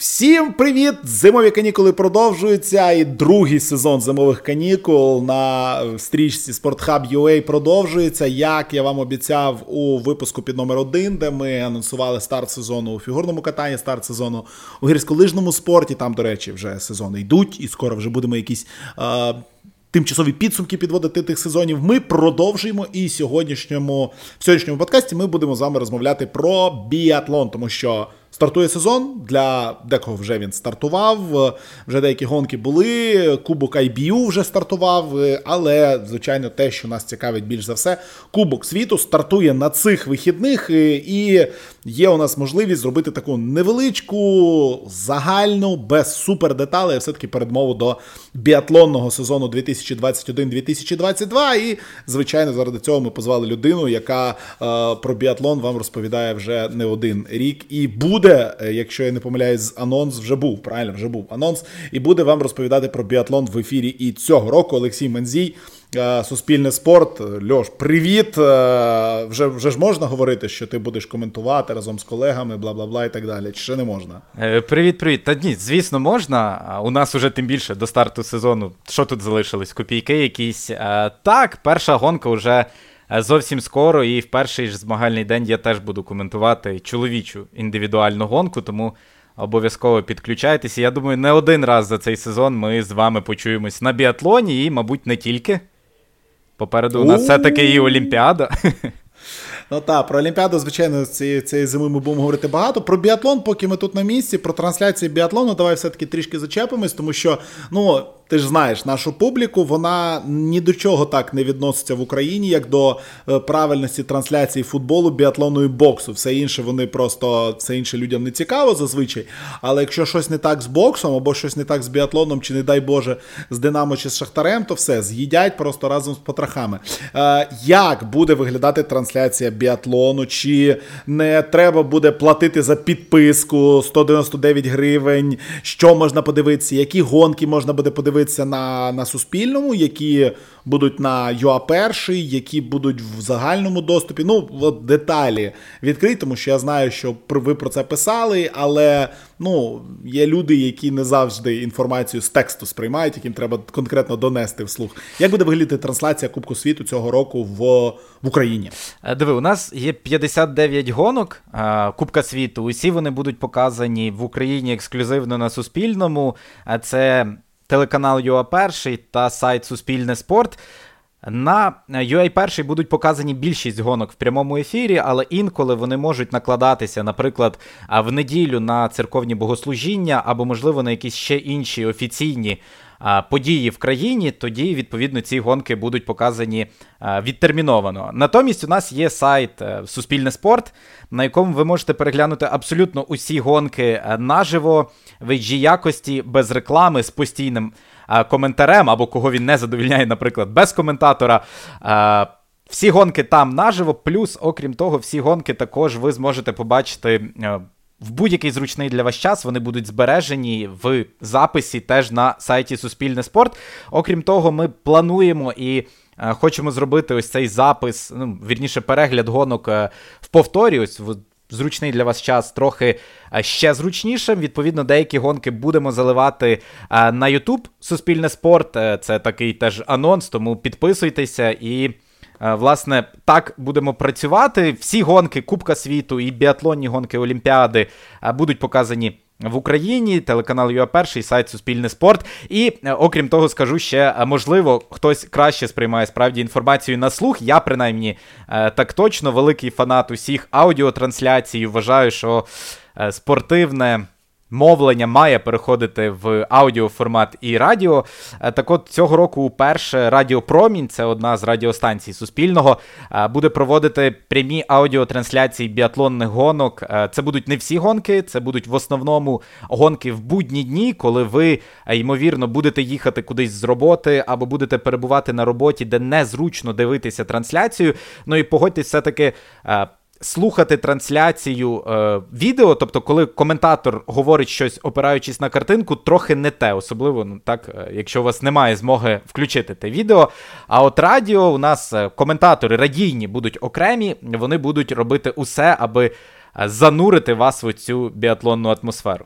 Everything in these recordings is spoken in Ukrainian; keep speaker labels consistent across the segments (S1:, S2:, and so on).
S1: Всім привіт! Зимові канікули продовжуються, і другий сезон зимових канікул на стрічці SportHub.ua продовжується. Як я вам обіцяв у випуску під номер 1 де ми анонсували старт сезону у фігурному катанні, старт сезону у гірськолижному спорті. Там, до речі, вже сезони йдуть, і скоро вже будемо якісь. Е- Тимчасові підсумки підводити тих сезонів. Ми продовжуємо і сьогоднішньому в сьогоднішньому подкасті ми будемо з вами розмовляти про біатлон, тому що Стартує сезон. Для декого вже він стартував. Вже деякі гонки були. Кубок IBU вже стартував. Але, звичайно, те, що нас цікавить більш за все, Кубок світу стартує на цих вихідних, і є у нас можливість зробити таку невеличку, загальну, без супердеталей, все-таки передмову до біатлонного сезону 2021-2022. І, звичайно, заради цього ми позвали людину, яка е, про біатлон вам розповідає вже не один рік. І буде буде, е, якщо я не помиляюсь, анонс вже був. Правильно, вже був анонс, і буде вам розповідати про біатлон в ефірі. І цього року Олексій Мензій. Е, Суспільне спорт, Льош, привіт. Е, вже вже ж можна говорити, що ти будеш коментувати разом з колегами, бла бла бла і так далі. Чи ще не можна?
S2: Привіт, привіт. Та ні, звісно, можна. У нас уже тим більше до старту сезону. Що тут залишилось? Копійки якісь. Так, перша гонка вже Е, зовсім скоро, і в перший ж змагальний день я теж буду коментувати чоловічу індивідуальну гонку, тому обов'язково підключайтеся. Я думаю, не один раз за цей сезон ми з вами почуємось на біатлоні і, мабуть, не тільки. Попереду у нас все-таки і Олімпіада.
S1: Ну так, про Олімпіаду, звичайно, цієї цієї зими ми будемо говорити багато. Про біатлон, поки ми тут на місці, про трансляції біатлону, давай все-таки трішки зачепимось, тому що, ну, ти ж знаєш нашу публіку, вона ні до чого так не відноситься в Україні, як до е, правильності трансляції футболу, біатлону і боксу. Все інше вони просто все інше людям не цікаво зазвичай. Але якщо щось не так з боксом, або щось не так з біатлоном, чи, не дай Боже, з Динамо чи з Шахтарем, то все з'їдять просто разом з потрохами. Е, Як буде виглядати трансляція біатлону? Чи не треба буде платити за підписку 199 гривень? Що можна подивитися? Які гонки можна буде подивитися? Дивитися на на Суспільному, які будуть на ЮА перший, які будуть в загальному доступі. Ну, от деталі відкриті, тому що я знаю, що ви про це писали, але ну, є люди, які не завжди інформацію з тексту сприймають, яким треба конкретно донести вслух. Як буде виглядати трансляція Кубку світу цього року в в Україні?
S2: Е, диви, у нас є 59 гонок е, Кубка світу. Усі вони будуть показані в Україні ексклюзивно на Суспільному. А Це телеканал UA1 та сайт Суспільне спорт. На UA1 будуть показані більшість гонок в прямому ефірі, але інколи вони можуть накладатися, наприклад, в неділю на церковні богослужіння або, можливо, на якісь ще інші офіційні події в країні, тоді відповідно ці гонки будуть показані відтерміновано. Натомість у нас є сайт е, Суспільне спорт, на якому ви можете переглянути абсолютно усі гонки е, наживо в HD якості без реклами з постійним коментарем, або кого він не задовільняє, наприклад, без коментатора. Всі гонки там наживо, плюс, окрім того, всі гонки також ви зможете побачити е, в будь-який зручний для вас час вони будуть збережені в записі теж на сайті Суспільне спорт. Окрім того, ми плануємо і е, хочемо зробити ось цей запис, ну, вірніше, перегляд гонок е, в повторі. Ось в зручний для вас час трохи е, ще зручнішим. Відповідно, деякі гонки будемо заливати на YouTube Суспільне спорт. Це такий теж анонс, тому підписуйтеся і. Е, власне, так будемо працювати. Всі гонки Кубка світу і біатлонні гонки Олімпіади е, будуть показані. В Україні телеканал ЮА Перший, сайт Суспільне спорт. І е, окрім того, скажу ще, можливо, хтось краще сприймає справді інформацію на слух. Я принаймні так точно великий фанат усіх аудіотрансляцій. Вважаю, що спортивне мовлення має переходити в аудіоформат і радіо. Е, так от цього року вперше Радіо Промінь, це одна з радіостанцій Суспільного, е, буде проводити прямі аудіотрансляції біатлонних гонок. Е, це будуть не всі гонки, це будуть в основному гонки в будні дні, коли ви, ймовірно, будете їхати кудись з роботи або будете перебувати на роботі, де незручно дивитися трансляцію. Ну і погодьтесь, все-таки слухати трансляцію е, відео, тобто, коли коментатор говорить щось, опираючись на картинку, трохи не те, особливо ну так, е, якщо у вас немає змоги включити те відео. А от радіо у нас е, коментатори радійні будуть окремі, вони будуть робити усе, аби е, занурити вас в цю біатлонну атмосферу.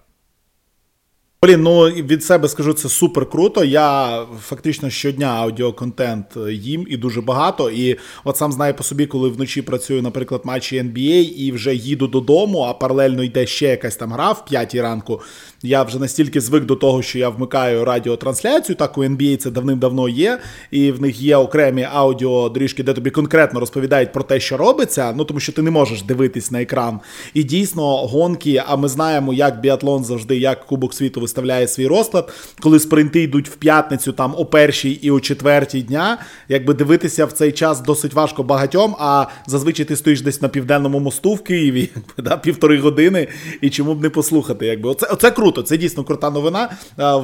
S1: Блін, ну від себе скажу, це супер круто. Я фактично щодня аудіоконтент їм і дуже багато. І от сам знаю по собі, коли вночі працюю, наприклад, матчі NBA і вже їду додому, а паралельно йде ще якась там гра в п'ятій ранку. Я вже настільки звик до того, що я вмикаю радіотрансляцію. Так у NBA це давним-давно є, і в них є окремі аудіодоріжки, де тобі конкретно розповідають про те, що робиться. Ну тому що ти не можеш дивитись на екран. І дійсно гонки. А ми знаємо, як біатлон завжди, як Кубок світу виставляє свій розклад, коли спринти йдуть в п'ятницю, там о першій і о четвертій дня. Якби дивитися в цей час досить важко багатьом. А зазвичай ти стоїш десь на південному мосту в Києві, да, півтори години, і чому б не послухати? Якби оце, оце круто, це дійсно крута новина.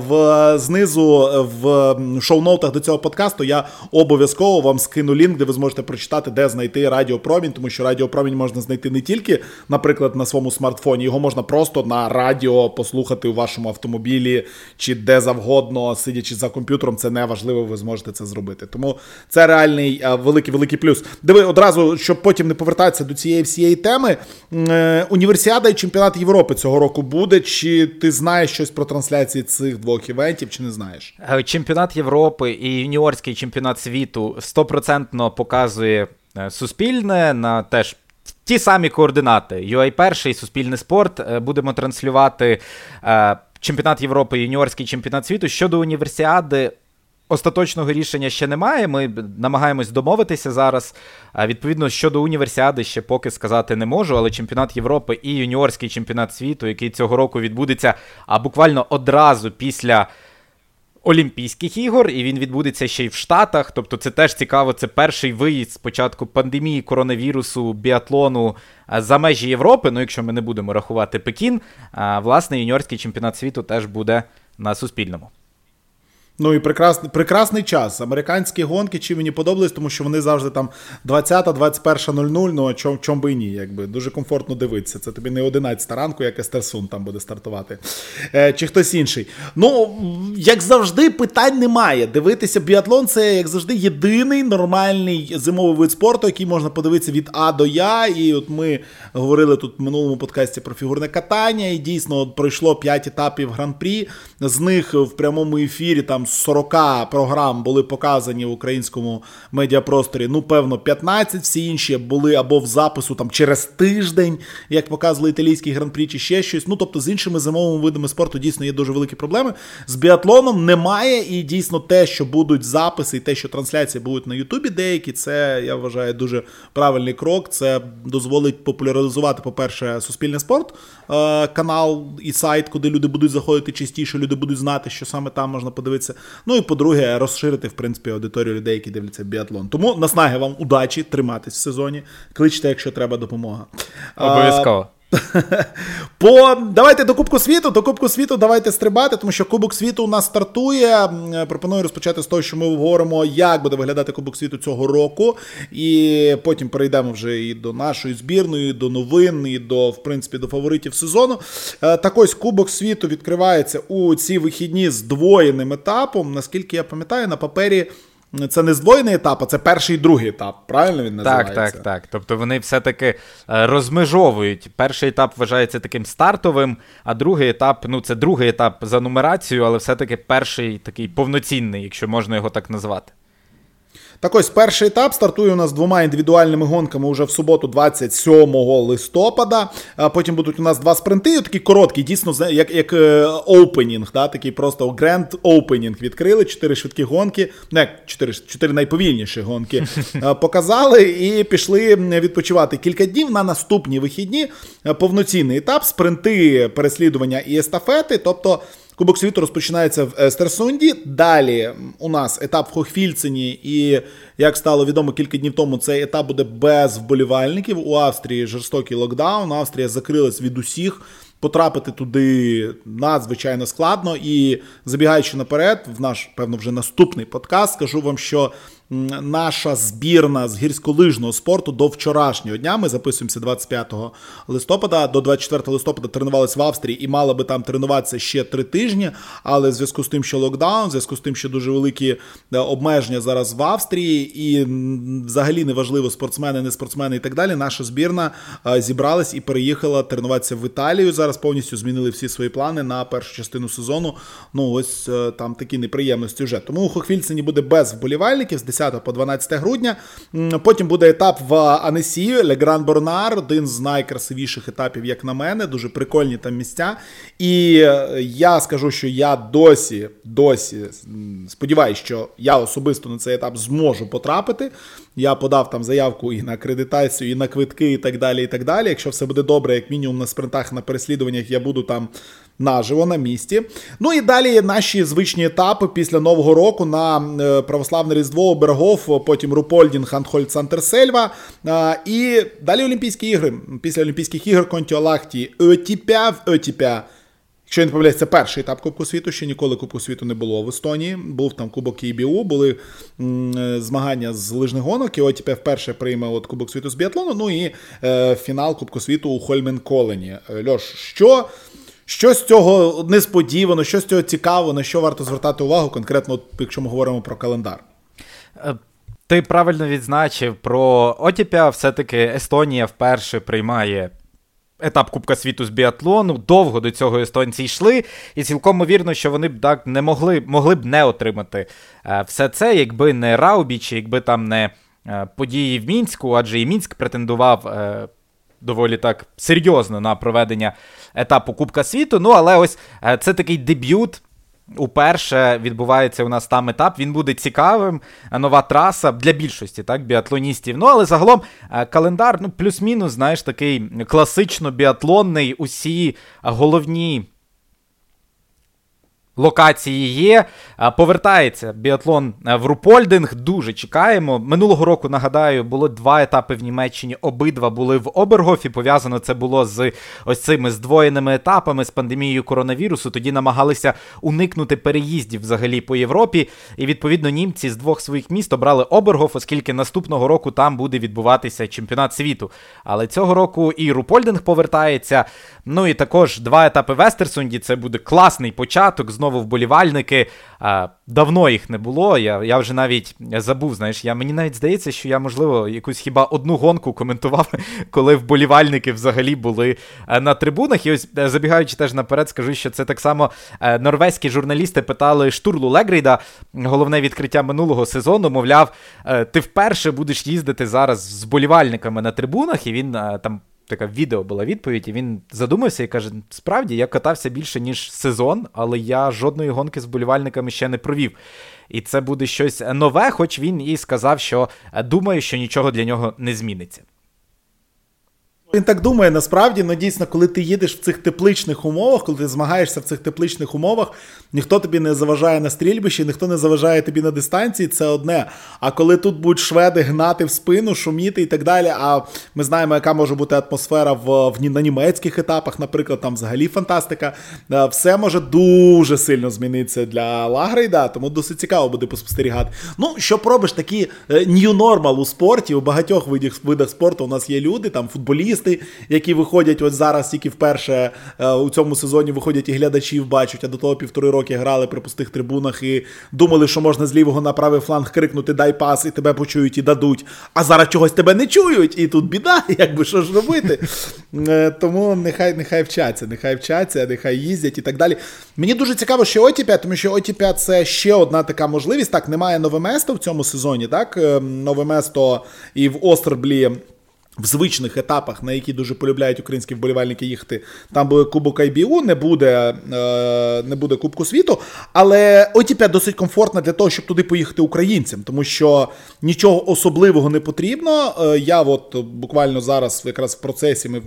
S1: В знизу в шоу-ноутах до цього подкасту я обов'язково вам скину лінк, де ви зможете прочитати, де знайти радіопромінь, тому що радіопромінь можна знайти не тільки, наприклад, на своєму смартфоні, його можна просто на радіо послухати у вашому автомобілі чи де завгодно, сидячи за комп'ютером, це не важливо, ви зможете це зробити. Тому це реальний великий великий плюс. Диви одразу, щоб потім не повертатися до цієї всієї теми. Е, універсіада і чемпіонат Європи цього року буде. Чи ти знаєш щось про трансляції цих двох івентів, чи не знаєш?
S2: Е, чемпіонат Європи і юніорський чемпіонат світу стопроцентно показує е, суспільне на теж. Ті самі координати. UA перший суспільний спорт. Будемо транслювати чемпіонат Європи, юніорський чемпіонат світу. Щодо універсіади, остаточного рішення ще немає. Ми намагаємось домовитися зараз. Відповідно, щодо універсіади ще поки сказати не можу, але чемпіонат Європи і юніорський чемпіонат світу, який цього року відбудеться, а буквально одразу після. Олімпійських ігор, і він відбудеться ще й в Штатах. Тобто, це теж цікаво. Це перший виїзд спочатку пандемії коронавірусу, біатлону за межі Європи. Ну, якщо ми не будемо рахувати Пекін, власне, юніорський чемпіонат світу теж буде на Суспільному.
S1: Ну і прекрасний прекрасний час. Американські гонки чи мені подобались, тому що вони завжди там 20-21.00, ну чом, чом би і ні, якби дуже комфортно дивитися. Це тобі не 11 ранку, як Естерсун там буде стартувати. Е, Чи хтось інший. Ну, як завжди, питань немає. Дивитися біатлон це, як завжди, єдиний нормальний зимовий вид спорту, який можна подивитися від А до Я. І от ми говорили тут в минулому подкасті про фігурне катання, і дійсно от пройшло 5 етапів гран-прі. З них в прямому ефірі там. 40 програм були показані в українському медіапросторі, ну, певно, 15, всі інші були або в запису там через тиждень, як показували італійський гран-прі, чи ще щось. Ну, тобто, з іншими зимовими видами спорту дійсно є дуже великі проблеми. З біатлоном немає, і дійсно те, що будуть записи, і те, що трансляції будуть на Ютубі, деякі, це я вважаю дуже правильний крок. Це дозволить популяризувати, по-перше, суспільний спорт, е, канал і сайт, куди люди будуть заходити частіше, люди будуть знати, що саме там можна подивитися. Ну і по-друге, розширити в принципі аудиторію людей, які дивляться біатлон. Тому наснаги вам удачі триматись в сезоні. Кличте, якщо треба допомога.
S2: Обов'язково.
S1: По давайте до Кубку світу. До Кубку світу давайте стрибати, тому що Кубок світу у нас стартує. Пропоную розпочати з того, що ми говоримо, як буде виглядати Кубок світу цього року. І потім перейдемо вже і до нашої збірної, і до новин, і до в принципі до фаворитів сезону. Е, так ось Кубок світу відкривається у ці вихідні з двоєним етапом. Наскільки я пам'ятаю, на папері. Це не здвоєний етап, а це перший і другий етап. Правильно він називається?
S2: Так, так, так. Тобто вони все-таки е, розмежовують. Перший етап вважається таким стартовим, а другий етап ну це другий етап за нумерацією, але все-таки перший такий повноцінний, якщо можна його так назвати.
S1: Так ось перший етап стартує у нас двома індивідуальними гонками вже в суботу, 27 листопада. А Потім будуть у нас два спринти, такі короткі, дійсно, як як опенінг, да, такий просто гренд опенінг відкрили. Чотири швидкі гонки, не чотири чотири найповільніші гонки показали і пішли відпочивати кілька днів на наступні вихідні. Повноцінний етап, спринти, переслідування і естафети. Тобто. Кубок світу розпочинається в Естерсунді. Далі у нас етап в Хохфільцині, і як стало відомо кілька днів тому, цей етап буде без вболівальників. У Австрії жорстокий локдаун. Австрія закрилась від усіх. Потрапити туди надзвичайно складно. І забігаючи наперед, в наш, певно, вже наступний подкаст, скажу вам, що наша збірна з гірськолижного спорту до вчорашнього дня. Ми записуємося 25 листопада. До 24 листопада тренувалися в Австрії і мали би там тренуватися ще три тижні. Але в зв'язку з тим, що локдаун, в зв'язку з тим, що дуже великі е, обмеження зараз в Австрії, і взагалі неважливо, спортсмени, не спортсмени і так далі. Наша збірна е, зібралась і переїхала тренуватися в Італію. Зараз повністю змінили всі свої плани на першу частину сезону. Ну ось е, там такі неприємності вже. Тому у Хохвільцині буде без вболівальників з 10 по 12 грудня. Потім буде етап в Анесі, Легран Борнар, один з найкрасивіших етапів, як на мене. Дуже прикольні там місця. І я скажу, що я досі, досі сподіваюся, що я особисто на цей етап зможу потрапити. Я подав там заявку і на акредитацію, і на квитки, і так далі. і так далі. Якщо все буде добре, як мінімум на спринтах, на переслідуваннях, я буду там наживо на місці. Ну і далі наші звичні етапи після Нового року на е, православне Різдво, Бергов, потім Рупольдін, Ханхольд, Сантерсельва. І далі Олімпійські ігри. Після Олімпійських ігор Контіолахті Етіпя в Етіпя. Якщо не помиляюсь, це перший етап Кубку світу, ще ніколи Кубку світу не було в Естонії. Був там Кубок ІБУ, були е, змагання з лижних гонок, і от тепер вперше прийме от Кубок світу з біатлону, ну і е, фінал Кубку світу у Хольмен-Колені. Е, Льош, що що з цього несподівано, що з цього цікаво, на що варто звертати увагу, конкретно, якщо ми говоримо про календар?
S2: Е, ти правильно відзначив про Отіпя, все-таки Естонія вперше приймає етап Кубка світу з біатлону. Довго до цього естонці йшли, і цілком ймовірно, що вони б так не могли могли б не отримати е, все це, якби не Раубіч, якби там не е, події в мінську, адже і мінськ претендував. Доволі так серйозно на проведення етапу Кубка світу. Ну, але ось це такий дебют Уперше відбувається у нас там етап. Він буде цікавим. Нова траса для більшості так, біатлоністів. Ну, але загалом е, календар, ну, плюс-мінус, знаєш, такий класично біатлонний. Усі головні локації є. Повертається біатлон е, в Рупольдинг. Дуже чекаємо. Минулого року, нагадаю, було два етапи в Німеччині. Обидва були в Обергофі. Пов'язано це було з ось цими здвоєними етапами з пандемією коронавірусу. Тоді намагалися уникнути переїздів взагалі по Європі. І відповідно німці з двох своїх міст обрали Обергоф, оскільки наступного року там буде відбуватися чемпіонат світу. Але цього року і Рупольдинг повертається. Ну і також два етапи в Естерсунді. Це буде класний початок. Знову вболівальники. Давно їх не було. Я я вже навіть забув. Знаєш, я мені навіть здається, що я, можливо, якусь хіба одну гонку коментував, коли вболівальники взагалі були е, на трибунах. І ось е, забігаючи теж наперед, скажу, що це так само е, норвезькі журналісти питали Штурлу Легрейда, головне відкриття минулого сезону. Мовляв, ти вперше будеш їздити зараз з вболівальниками на трибунах, і він там така відео була відповідь, і він задумався і каже: справді я катався більше, ніж сезон, але я жодної гонки з болівальниками ще не провів. І це буде щось нове, хоч він і сказав, що думає, що нічого для нього не зміниться.
S1: Він так думає, насправді, ну дійсно, коли ти їдеш в цих тепличних умовах, коли ти змагаєшся в цих тепличних умовах, ніхто тобі не заважає на стрільбищі, ніхто не заважає тобі на дистанції, це одне. А коли тут будуть шведи гнати в спину, шуміти і так далі. А ми знаємо, яка може бути атмосфера в, в на німецьких етапах, наприклад, там взагалі фантастика. Е, все може дуже сильно змінитися для Лагрейда, тому досить цікаво буде поспостерігати. Ну, що пробиш, такі е, new normal у спорті, у багатьох видах, видах спорту у нас є люди, там футболісти футболісти, які виходять от зараз тільки вперше е, у цьому сезоні виходять і глядачів бачать, а до того півтори роки грали при пустих трибунах і думали, що можна з лівого на правий фланг крикнути Дай пас, і тебе почують і дадуть. А зараз чогось тебе не чують, і тут біда, якби що ж робити. Е, тому нехай нехай вчаться, нехай вчаться, нехай їздять і так далі. Мені дуже цікаво, що Отіпя, тому що Отіпя це ще одна така можливість. Так, немає нове место в цьому сезоні. Так, е, нове место і в Остерблі в звичних етапах, на які дуже полюбляють українські вболівальники їхати, там буде Кубок IBU, не буде е, не буде Кубку світу. Але Отіпя досить комфортна для того, щоб туди поїхати українцям, тому що нічого особливого не потрібно. Е, я от буквально зараз, якраз в процесі, ми.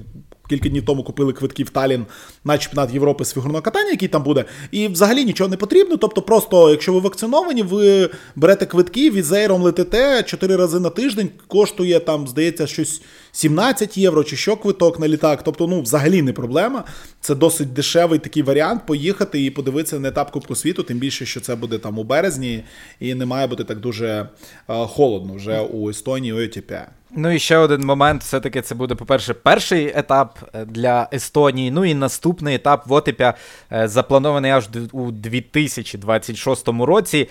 S1: Кілька днів тому купили квитки в Талін на чемпіонат Європи з фігурного катання, який там буде, і взагалі нічого не потрібно. Тобто, просто, якщо ви вакциновані, ви берете квитки, візейром летите чотири рази на тиждень, коштує там, здається, щось 17 євро чи що квиток на літак. Тобто, ну, взагалі не проблема. Це досить дешевий такий варіант поїхати і подивитися на етап Кубку світу, тим більше, що це буде там у березні, і не має бути так дуже е, холодно вже у Естонії, у ЕТП.
S2: Ну і ще один момент, все-таки це буде, по-перше, перший етап е, для Естонії. Ну і наступний етап Вотипя е, запланований аж у 2026 році.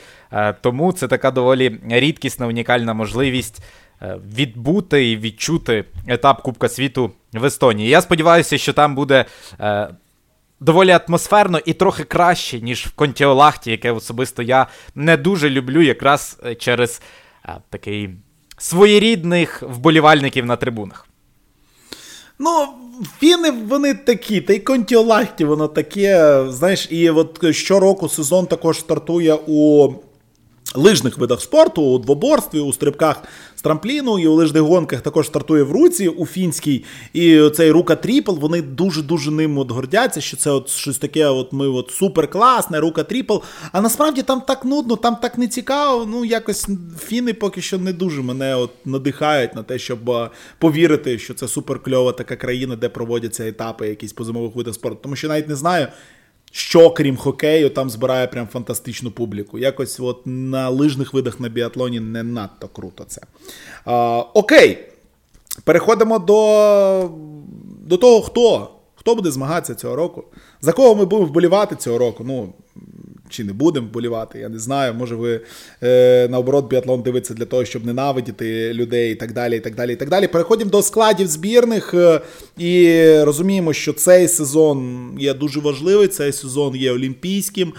S2: Тому це така доволі рідкісна, унікальна можливість відбути і відчути етап Кубка світу в Естонії. Я сподіваюся, що там буде. Доволі атмосферно і трохи краще, ніж в Контіолахті, яке особисто я не дуже люблю, якраз через а, такий своєрідних вболівальників на трибунах.
S1: Ну, фіни вони такі, та й Контіолахті воно таке. Знаєш, і от щороку сезон також стартує у лижних видах спорту, у двоборстві, у стрибках з трампліну і у лижних гонках також стартує в Руці у фінській. І цей Рука triple, вони дуже-дуже ним от гордяться, що це от щось таке, от ми от супер класне, Рука triple. А насправді там так нудно, там так не цікаво. Ну, якось фіни поки що не дуже мене от надихають на те, щоб повірити, що це супер кльова така країна, де проводяться етапи якісь по зимових видах спорту. Тому що навіть не знаю що крім хокею, там збирає прям фантастичну публіку. Якось от на лижних видах на біатлоні не надто круто це. А, Окей. Переходимо до, до того, хто. Хто буде змагатися цього року? За кого ми будемо вболівати цього року? Ну, чи не будемо вболівати, я не знаю. Може, ви е, наоборот біатлон дивиться для того, щоб ненавидіти людей і так далі. і так далі, і так далі. Переходимо до складів збірних е, і розуміємо, що цей сезон є дуже важливий, цей сезон є олімпійським.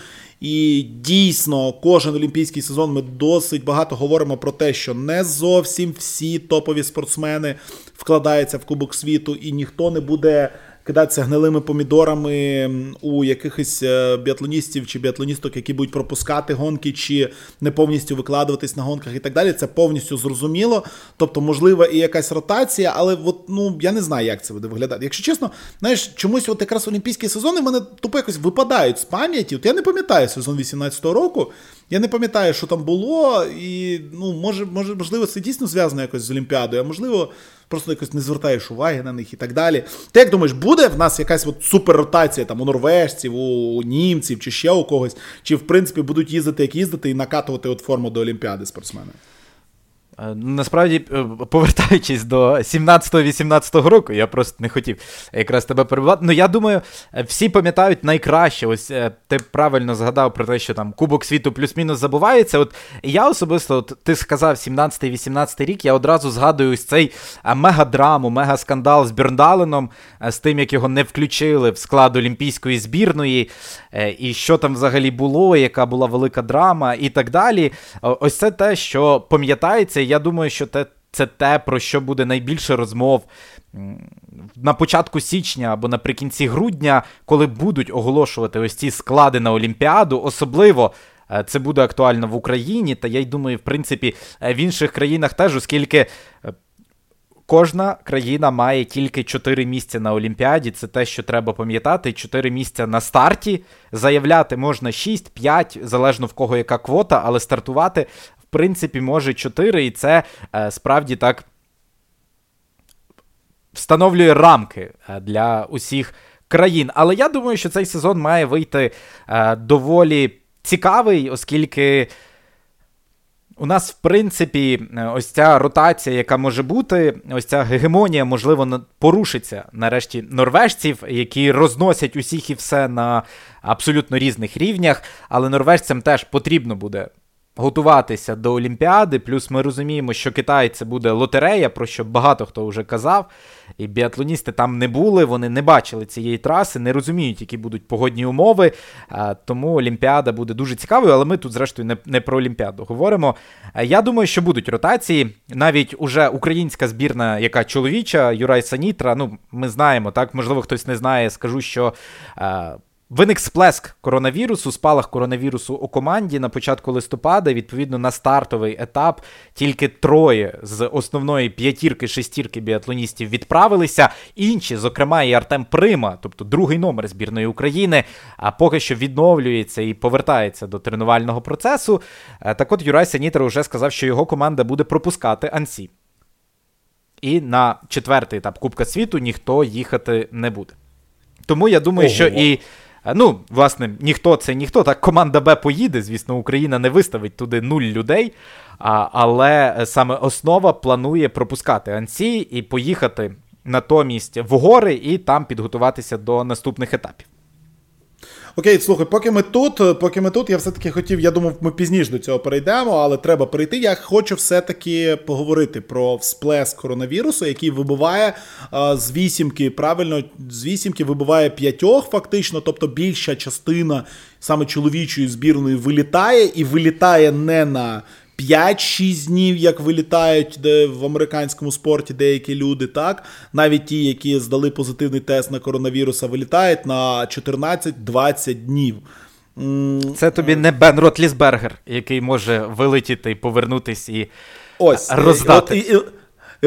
S1: І дійсно, кожен олімпійський сезон ми досить багато говоримо про те, що не зовсім всі топові спортсмени вкладаються в Кубок світу, і ніхто не буде кидатися гнилими помідорами у якихось е, біатлоністів чи біатлоністок, які будуть пропускати гонки, чи не повністю викладуватись на гонках і так далі. Це повністю зрозуміло. Тобто, можлива і якась ротація, але от, ну я не знаю, як це буде виглядати. Якщо чесно, знаєш, чомусь от якраз олімпійські сезони в мене тупо якось випадають з пам'яті. От я не пам'ятаю сезон 18-го року. Я не пам'ятаю, що там було, і ну, може, може, можливо, це дійсно зв'язано якось з Олімпіадою, а можливо, просто якось не звертаєш уваги на них і так далі. Ти як думаєш, буде в нас якась от суперротація там у норвежців, у німців чи ще у когось? Чи в принципі будуть їздити, як їздити, і накатувати от форму до Олімпіади спортсмени?
S2: Е, насправді, е, повертаючись до 17-18 року, я просто не хотів якраз тебе перебувати. Ну, я думаю, всі пам'ятають найкраще. Ось е, ти правильно згадав про те, що там Кубок світу плюс-мінус забувається. От я особисто, от ти сказав 17-18 рік, я одразу згадую ось цей мегадраму, мегаскандал з Бюрндаленом, з тим, як його не включили в склад Олімпійської збірної, і що там взагалі було, яка була велика драма, і так далі. Ось це те, що пам'ятається я думаю, що те, це те, про що буде найбільше розмов на початку січня або наприкінці грудня, коли будуть оголошувати ось ці склади на Олімпіаду, особливо. Е, це буде актуально в Україні, та я й думаю, в принципі, е, в інших країнах теж, оскільки е, кожна країна має тільки 4 місця на Олімпіаді. Це те, що треба пам'ятати. 4 місця на старті. Заявляти можна 6-5, залежно в кого яка квота, але стартувати принципі, може 4, і це е, справді так встановлює рамки е, для усіх країн. Але я думаю, що цей сезон має вийти е, доволі цікавий, оскільки. У нас, в принципі, ось ця ротація, яка може бути, ось ця гегемонія, можливо, порушиться нарешті норвежців, які розносять усіх і все на абсолютно різних рівнях. Але норвежцям теж потрібно буде готуватися до Олімпіади. Плюс ми розуміємо, що Китай це буде лотерея, про що багато хто вже казав. І біатлоністи там не були, вони не бачили цієї траси, не розуміють, які будуть погодні умови. Тому Олімпіада буде дуже цікавою, але ми тут, зрештою, не, не про Олімпіаду говоримо. Я думаю, що будуть ротації. Навіть уже українська збірна, яка чоловіча, Юрай Санітра. Ну, ми знаємо, так, можливо, хтось не знає, скажу, що. Виник сплеск коронавірусу, спалах коронавірусу у команді на початку листопада. Відповідно на стартовий етап тільки троє з основної п'ятірки-шестірки біатлоністів відправилися. Інші, зокрема, і Артем Прима, тобто другий номер збірної України, а поки що відновлюється і повертається до тренувального процесу. Е, так от Юрай Санітер вже сказав, що його команда буде пропускати Ансі. і на четвертий етап Кубка світу ніхто їхати не буде. Тому я думаю, Ого. що і. Ну, власне, ніхто це ніхто. Так, команда Б поїде. Звісно, Україна не виставить туди нуль людей. А, Але саме основа планує пропускати анці і поїхати натомість в гори і там підготуватися до наступних етапів.
S1: Окей, слухай, поки ми тут, поки ми тут, я все-таки хотів, я думав, ми пізніше до цього перейдемо, але треба перейти. Я хочу все-таки поговорити про всплеск коронавірусу, який вибиває а, з вісімки, правильно, з вісімки вибиває п'ятьох, фактично, тобто більша частина саме чоловічої збірної вилітає і вилітає не на 5-6 днів, як вилітають де в американському спорті деякі люди, так навіть ті, які здали позитивний тест на коронавіруса, вилітають на 14-20 днів.
S2: Це тобі не Бен Ротлісбергер, який може вилетіти і повернутись і
S1: Ось
S2: роздати.
S1: От, і,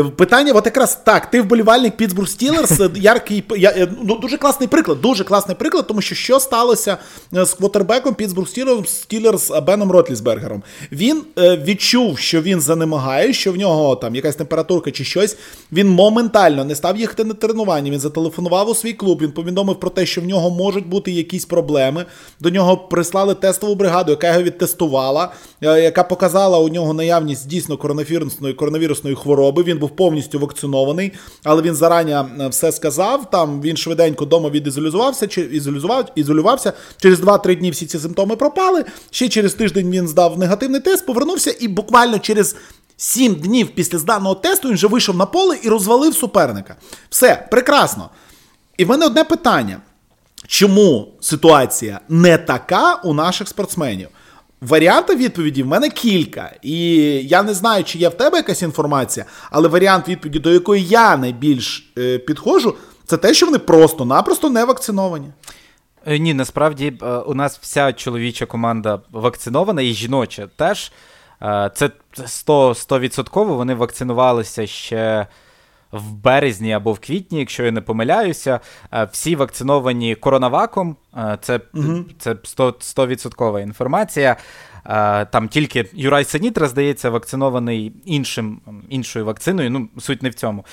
S1: питання, от якраз так, ти вболівальник Пітсбург Стілерс, яркий я, е, ну, дуже класний приклад, дуже класний приклад, тому що що сталося е, з квотербеком Пітсбург Стілерс Беном Ротлісбергером. Він е, відчув, що він занемагає, що в нього там якась температурка чи щось. Він моментально не став їхати на тренування. Він зателефонував у свій клуб. Він повідомив про те, що в нього можуть бути якісь проблеми. До нього прислали тестову бригаду, яка його відтестувала, е, яка показала у нього наявність дійсно коронавірусної коронавірусної хвороби. Він був повністю вакцинований, але він зарані е, все сказав. Там він швиденько вдома відізолювався, чи ізолював, ізолювався. Через 2-3 дні всі ці симптоми пропали. Ще через тиждень він здав негативний тест, повернувся, і буквально через. Сім днів після зданого тесту він вже вийшов на поле і розвалив суперника. Все, прекрасно. І в мене одне питання: чому ситуація не така у наших спортсменів? Варіанти відповіді в мене кілька. І я не знаю, чи є в тебе якась інформація, але варіант відповіді, до якої я найбільш е, підходжу, це те, що вони просто-напросто не вакциновані.
S2: Е, ні, насправді е, у нас вся чоловіча команда вакцинована і жіноча теж. Е, це 100%, вони вакцинувалися ще в березні або в квітні, якщо я не помиляюся, е, всі вакциновані коронаваком. Е, це угу. це 100%, інформація. Е, там тільки Юрай Сенітра, здається, вакцинований іншим, іншою вакциною. Ну, суть не в цьому.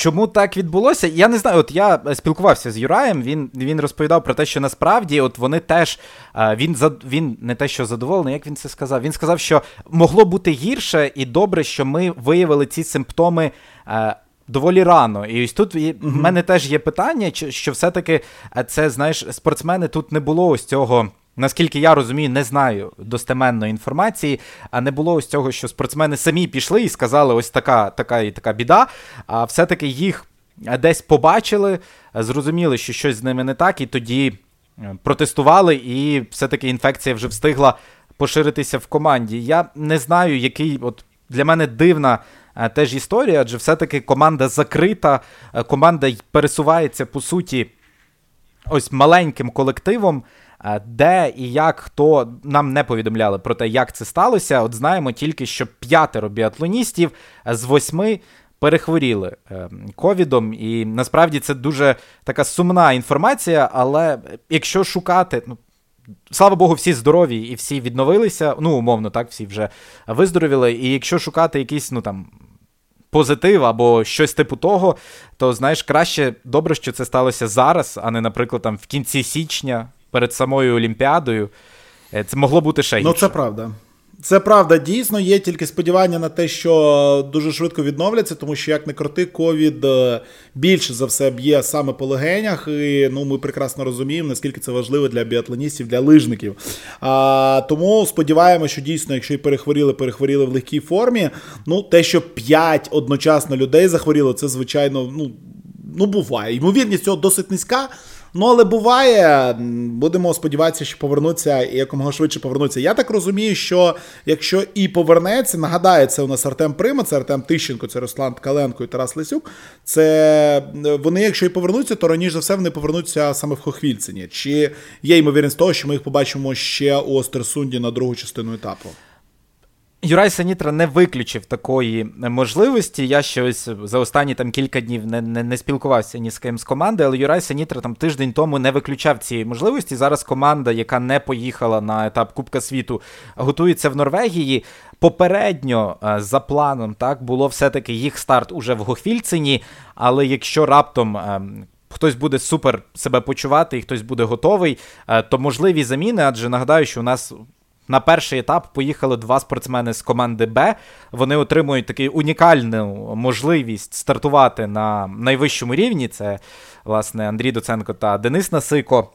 S2: Чому так відбулося? Я не знаю. От я спілкувався з Юраєм. Він він розповідав про те, що насправді от вони теж він він не те, що задоволений, як він це сказав. Він сказав, що могло бути гірше і добре, що ми виявили ці симптоми. Доволі рано, і ось тут в мене теж є питання, що все-таки це знаєш, спортсмени тут не було ось цього Наскільки я розумію, не знаю достеменної інформації, а не було ось цього, що спортсмени самі пішли і сказали, ось така така і така біда. А все-таки їх десь побачили, зрозуміли, що щось з ними не так, і тоді е, протестували, і все-таки інфекція вже встигла поширитися в команді. Я не знаю, який от для мене дивна. Е, теж історія, адже все-таки команда закрита, е, команда пересувається по суті ось маленьким колективом. Е, де і як хто нам не повідомляли про те, як це сталося. От знаємо тільки, що п'ятеро біатлоністів з восьми. Перехворіли е, ковідом, і насправді це дуже така сумна інформація. Але якщо шукати, ну слава Богу, всі здорові і всі відновилися, ну умовно, так, всі вже виздоровіли. І якщо шукати якийсь, ну там. Позитив або щось типу того, то знаєш, краще добре, що це сталося зараз, а не, наприклад, там в кінці січня, перед самою Олімпіадою. Е, це могло бути ще
S1: Ну, це правда. Це правда, дійсно є тільки сподівання на те, що дуже швидко відновляться, тому що як не крути, ковід е, більше за все б'є саме по легенях. І ну ми прекрасно розуміємо, наскільки це важливо для біатлоністів, для лижників. А, Тому сподіваємося, що дійсно, якщо і перехворіли, перехворіли в легкій формі. Ну, те, що 5 одночасно людей захворіло, це звичайно ну, ну буває. Ймовірність цього досить низька. Ну, але буває, будемо сподіватися, що повернуться і якомога швидше повернуться. Я так розумію, що якщо і повернеться, нагадаю, це у нас Артем Прима, це Артем Тищенко, це Руслан Ткаленко і Тарас Лисюк. Це вони, якщо і повернуться, то раніше за все вони повернуться саме в Хохвільцині. Чи є ймовірність того, що ми їх побачимо ще у Остерсунді на другу частину етапу?
S2: Юрай Санітра не виключив такої можливості. Я щось за останні там кілька днів не не, не спілкувався ні з ким з команди, але Юрай Санітра там тиждень тому не виключав цієї можливості. Зараз команда, яка не поїхала на етап Кубка світу, готується в Норвегії. Попередньо е, за планом так було все-таки їх старт уже в Гохвільцині. Але якщо раптом. Ем, хтось буде супер себе почувати і хтось буде готовий, е, то можливі заміни, адже нагадаю, що у нас на перший етап поїхали два спортсмени з команди Б. Вони отримують таку унікальну можливість стартувати на найвищому рівні. Це, власне, Андрій Доценко та Денис Насико.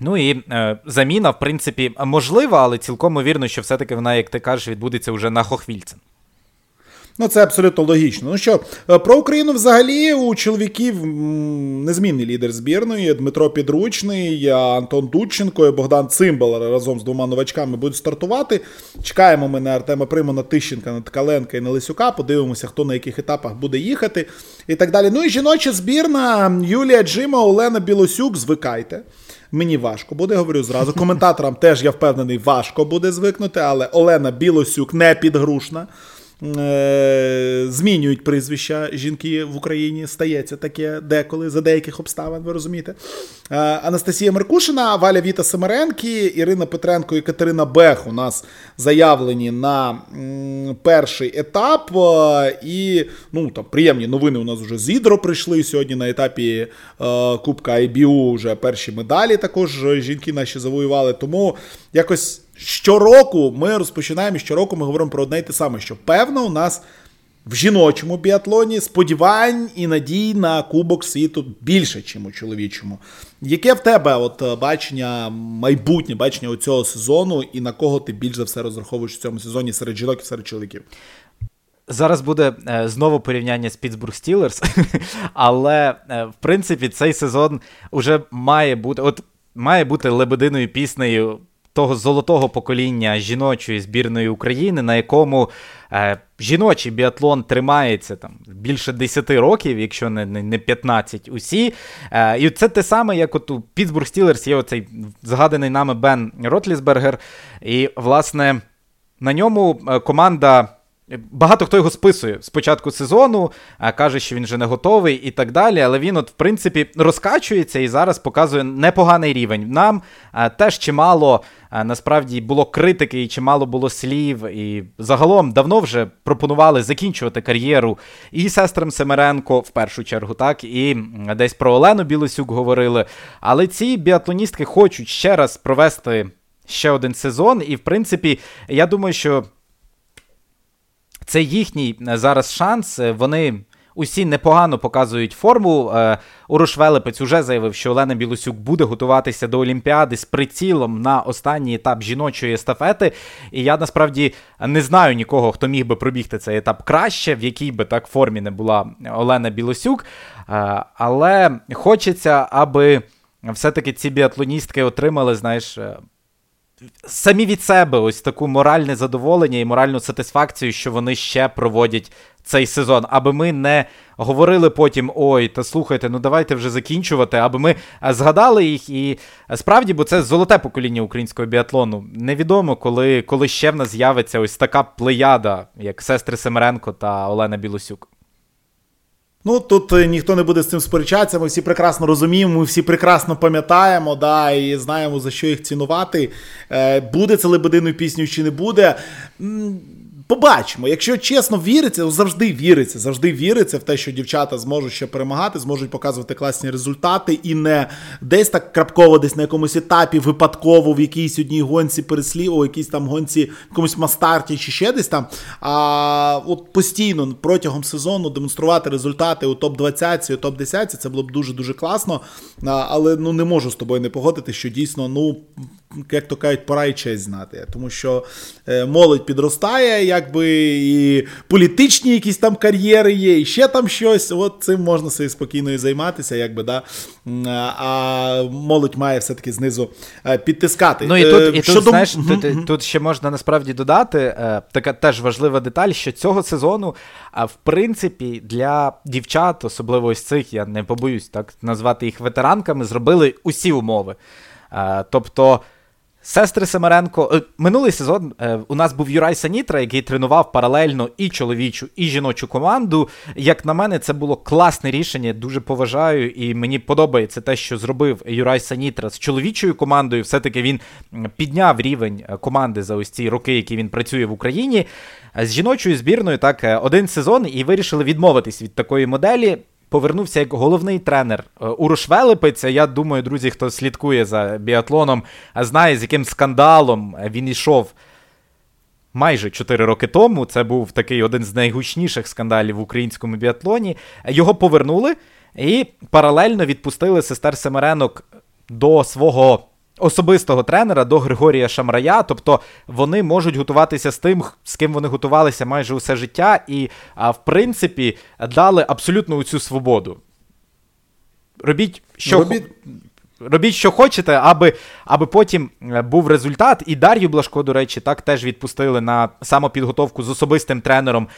S2: Ну і е, заміна, в принципі, можлива, але цілком вірно, що все-таки вона, як ти кажеш, відбудеться вже на Хохвільцем.
S1: Ну, це абсолютно логічно. Ну що, е, про Україну взагалі у чоловіків незмінний лідер збірної Дмитро Підручний, Антон Дудченко і Богдан Цимбал разом з двома новачками будуть стартувати. Чекаємо ми на Артема Примона, Тищенка, на Ткаленка і на Лисюка. Подивимося, хто на яких етапах буде їхати і так далі. Ну і жіноча збірна Юлія Джима, Олена Білосюк. Звикайте. Мені важко буде, говорю зразу. Коментаторам теж я впевнений, важко буде звикнути, але Олена Білосюк не підгрушна. Е, змінюють прізвища жінки в Україні. Стається таке деколи за деяких обставин, ви розумієте. Е, Анастасія Меркушина, Валя Віта Семеренки, Ірина Петренко і Катерина Бех у нас заявлені на перший етап. Е, і ну, там приємні новини у нас вже з Ідро прийшли сьогодні на етапі Кубка IBU вже перші медалі також жінки наші завоювали. Тому якось. Щороку ми розпочинаємо, щороку ми говоримо про одне й те саме, що певно у нас в жіночому біатлоні сподівань і надій на Кубок світу більше, ніж у чоловічому. Яке в тебе от е, бачення, майбутнє бачення цього сезону, і на кого ти більш за все розраховуєш в цьому сезоні серед жінок і серед чоловіків?
S2: Зараз буде е, знову порівняння з Пітсбург Стілерс, але е, в принципі цей сезон уже має бути от має бути лебединою піснею того золотого покоління жіночої збірної України, на якому е, жіночий біатлон тримається там більше 10 років, якщо не не, 15 усі. Е, і це те саме, як от у Пітсбург Стілерс є оцей згаданий нами Бен Ротлісбергер. І, власне, на ньому е, команда. Багато хто його списує з початку сезону, каже, що він вже не готовий і так далі. Але він, от, в принципі, розкачується і зараз показує непоганий рівень. Нам теж чимало насправді було критики і чимало було слів. І загалом давно вже пропонували закінчувати кар'єру і сестрам Семеренко, в першу чергу, так, і десь про Олену Білосюк говорили. Але ці біатлоністки хочуть ще раз провести ще один сезон. І, в принципі, я думаю, що. Це їхній е, зараз шанс. Е, вони усі непогано показують форму. Е, Уруш Велепець уже заявив, що Олена Білосюк буде готуватися до Олімпіади з прицілом на останній етап жіночої естафети. І я насправді не знаю нікого, хто міг би пробігти цей етап краще, в якій би так формі не була Олена Білосюк. Але хочеться, аби все-таки ці біатлоністки отримали, знаєш самі від себе ось таку моральне задоволення і моральну сатисфакцію, що вони ще проводять цей сезон, аби ми не говорили потім: ой, та слухайте, ну давайте вже закінчувати, аби ми е, згадали їх. І е, справді, бо це золоте покоління українського біатлону. Невідомо, коли, коли ще в нас з'явиться ось така плеяда, як сестри Семеренко та Олена Білосюк.
S1: Ну, тут е, ніхто не буде з цим сперечатися, ми всі прекрасно розуміємо, ми всі прекрасно пам'ятаємо, да, і знаємо, за що їх цінувати. Е, буде це лебединою пісню чи не буде. Побачимо, якщо чесно віриться, завжди віриться, завжди віриться в те, що дівчата зможуть ще перемагати, зможуть показувати класні результати, і не десь так крапково, десь на якомусь етапі, випадково в якійсь одній гонці переслів, у якійсь там гонці, в якомусь мастарті чи ще десь там. А от постійно протягом сезону демонструвати результати у топ-20, у топ-10, це було б дуже дуже класно. Але ну не можу з тобою не погодити, що дійсно, ну як то кажуть, пора і честь знати. Тому що е, молодь підростає, якби і політичні якісь там кар'єри є, і ще там щось. От цим можна собі спокійно і займатися, якби, да. а молодь має все-таки знизу е, підтискати.
S2: Ну і тут, е, і тут, знаєш, mm-hmm. тут, тут ще можна насправді додати така теж важлива деталь, що цього сезону, в принципі, для дівчат, особливо ось цих, я не побоюсь так назвати їх ветеранками, зробили усі умови. Тобто. Сестри Семеренко, е, минулий сезон е, у нас був Юрай Санітра, який тренував паралельно і чоловічу, і жіночу команду. Як на мене, це було класне рішення. Дуже поважаю, і мені подобається те, що зробив Юрай Санітра з чоловічою командою. Все-таки він підняв рівень е, команди за ось ці роки, які він працює в Україні. З жіночою збірною так один сезон і вирішили відмовитись від такої моделі повернувся як головний тренер е, Уруш Велепець. Я думаю, друзі, хто слідкує за біатлоном, знає, з яким скандалом він йшов майже 4 роки тому. Це був такий один з найгучніших скандалів в українському біатлоні. Його повернули і паралельно відпустили сестер Семеренок до свого особистого тренера до Григорія Шамрая, тобто вони можуть готуватися з тим, з ким вони готувалися майже усе життя, і, в принципі, дали абсолютно цю свободу. Робіть, що Робіть... Робіть, що хочете, аби аби потім е, був результат. І Дар'ю Блашко, до речі, так теж відпустили на самопідготовку з особистим тренером.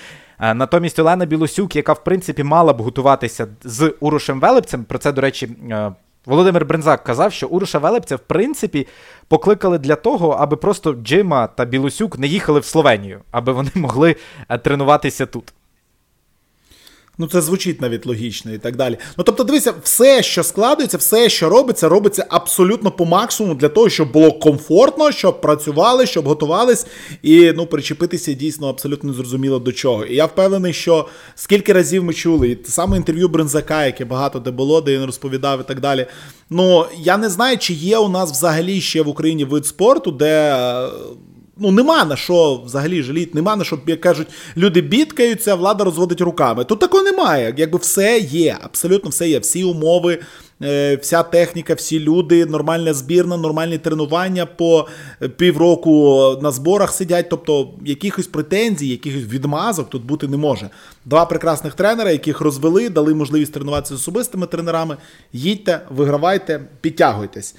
S2: Е, натомість Олена Білосюк, яка в принципі мала б готуватися з Урушем Велепцем, про це, до речі, е, Володимир Брензак казав, що Уруша Велепця, в принципі, покликали для того, аби просто Джима та Білосюк не їхали в Словенію, аби вони могли е, тренуватися тут.
S1: Ну, це звучить навіть логічно і так далі. Ну, тобто, дивися, все, що складується, все, що робиться, робиться абсолютно по максимуму для того, щоб було комфортно, щоб працювали, щоб готувались, і ну, причепитися дійсно абсолютно незрозуміло до чого. І я впевнений, що скільки разів ми чули, і те саме інтерв'ю Брензака, яке багато де було, де він розповідав і так далі. Ну, я не знаю, чи є у нас взагалі ще в Україні вид спорту, де ну нема на що взагалі жаліти, нема на що, як кажуть, люди бідкаються, влада розводить руками. Тут такого немає. Якби все є, абсолютно все є. Всі умови, е, вся техніка, всі люди, нормальна збірна, нормальні тренування по півроку на зборах сидять. Тобто якихось претензій, якихось відмазок тут бути не може. Два прекрасних тренера, яких розвели, дали можливість тренуватися з особистими тренерами. Їдьте, вигравайте, підтягуйтесь.